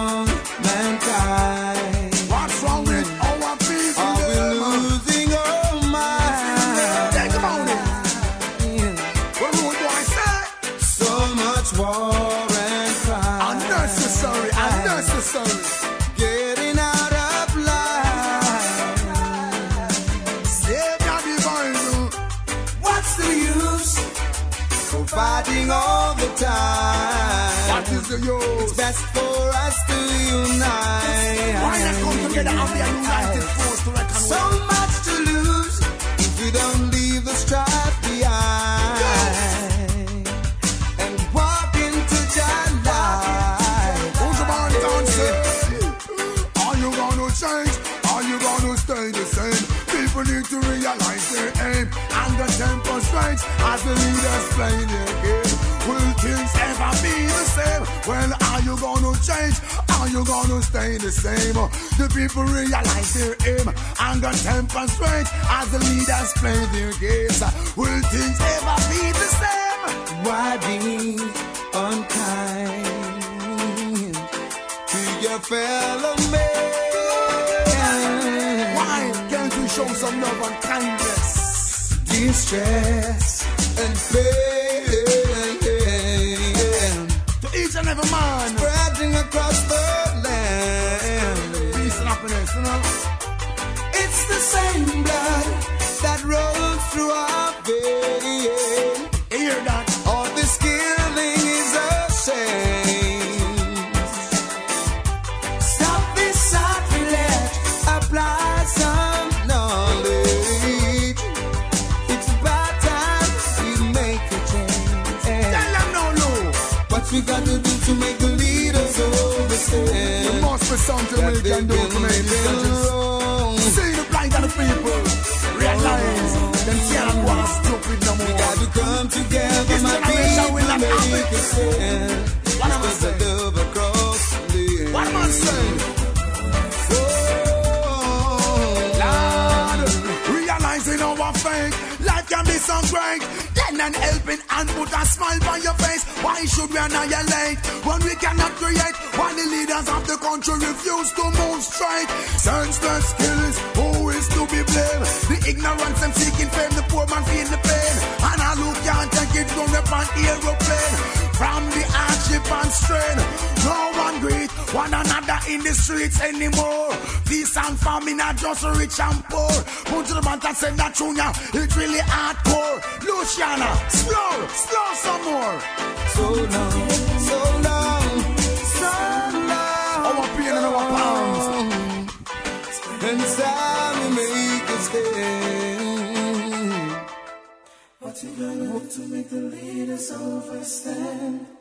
time?
What is the use?
It's best for us to unite.
Why not come together and be a united force to reckon with?
So much to lose if we don't leave the strife behind and walk into life.
Who's dancing? Are you gonna change? Are you gonna stay the same? People need to realize their aim and the tempo strikes as the leaders play Well, are you gonna change? Are you gonna stay the same? The people realize their aim and the tempo strikes as the leaders play their games. Will things ever be the same?
Why be unkind to your fellow man?
Why can't we show some love and kindness?
Distress and pain
And every man.
spreading across the land.
Peace and happiness, you know.
It's the same blood that rolls through our veins. To do to make the leaders understand?
There must be something we can do to make judges see the plight the people. Realize them can't go stupid no more.
Got to come together,
This
my people,
not
make a stand.
What am I
the
saying?
love across the.
What?
Oh,
Lord, realizing our life can be so great. Then an helping hand put a smile on your face. Why should we annihilate when we cannot create? Why the leaders of the country refuse to move straight? Senseless skills, who is to be blamed? The ignorance and seeking fame, the poor man feel the pain. And all who can't take it, go up an aeroplane. From the hardship and strain. No one greet one another in the streets anymore. Peace and famine are just rich and poor. Put to the man that said that junior, it really hardcore. Luciana, slow, slow some more.
So long, so long, so long.
Our pain and our palms.
And time we make a stand.
What you gonna do to make the leaders overstand?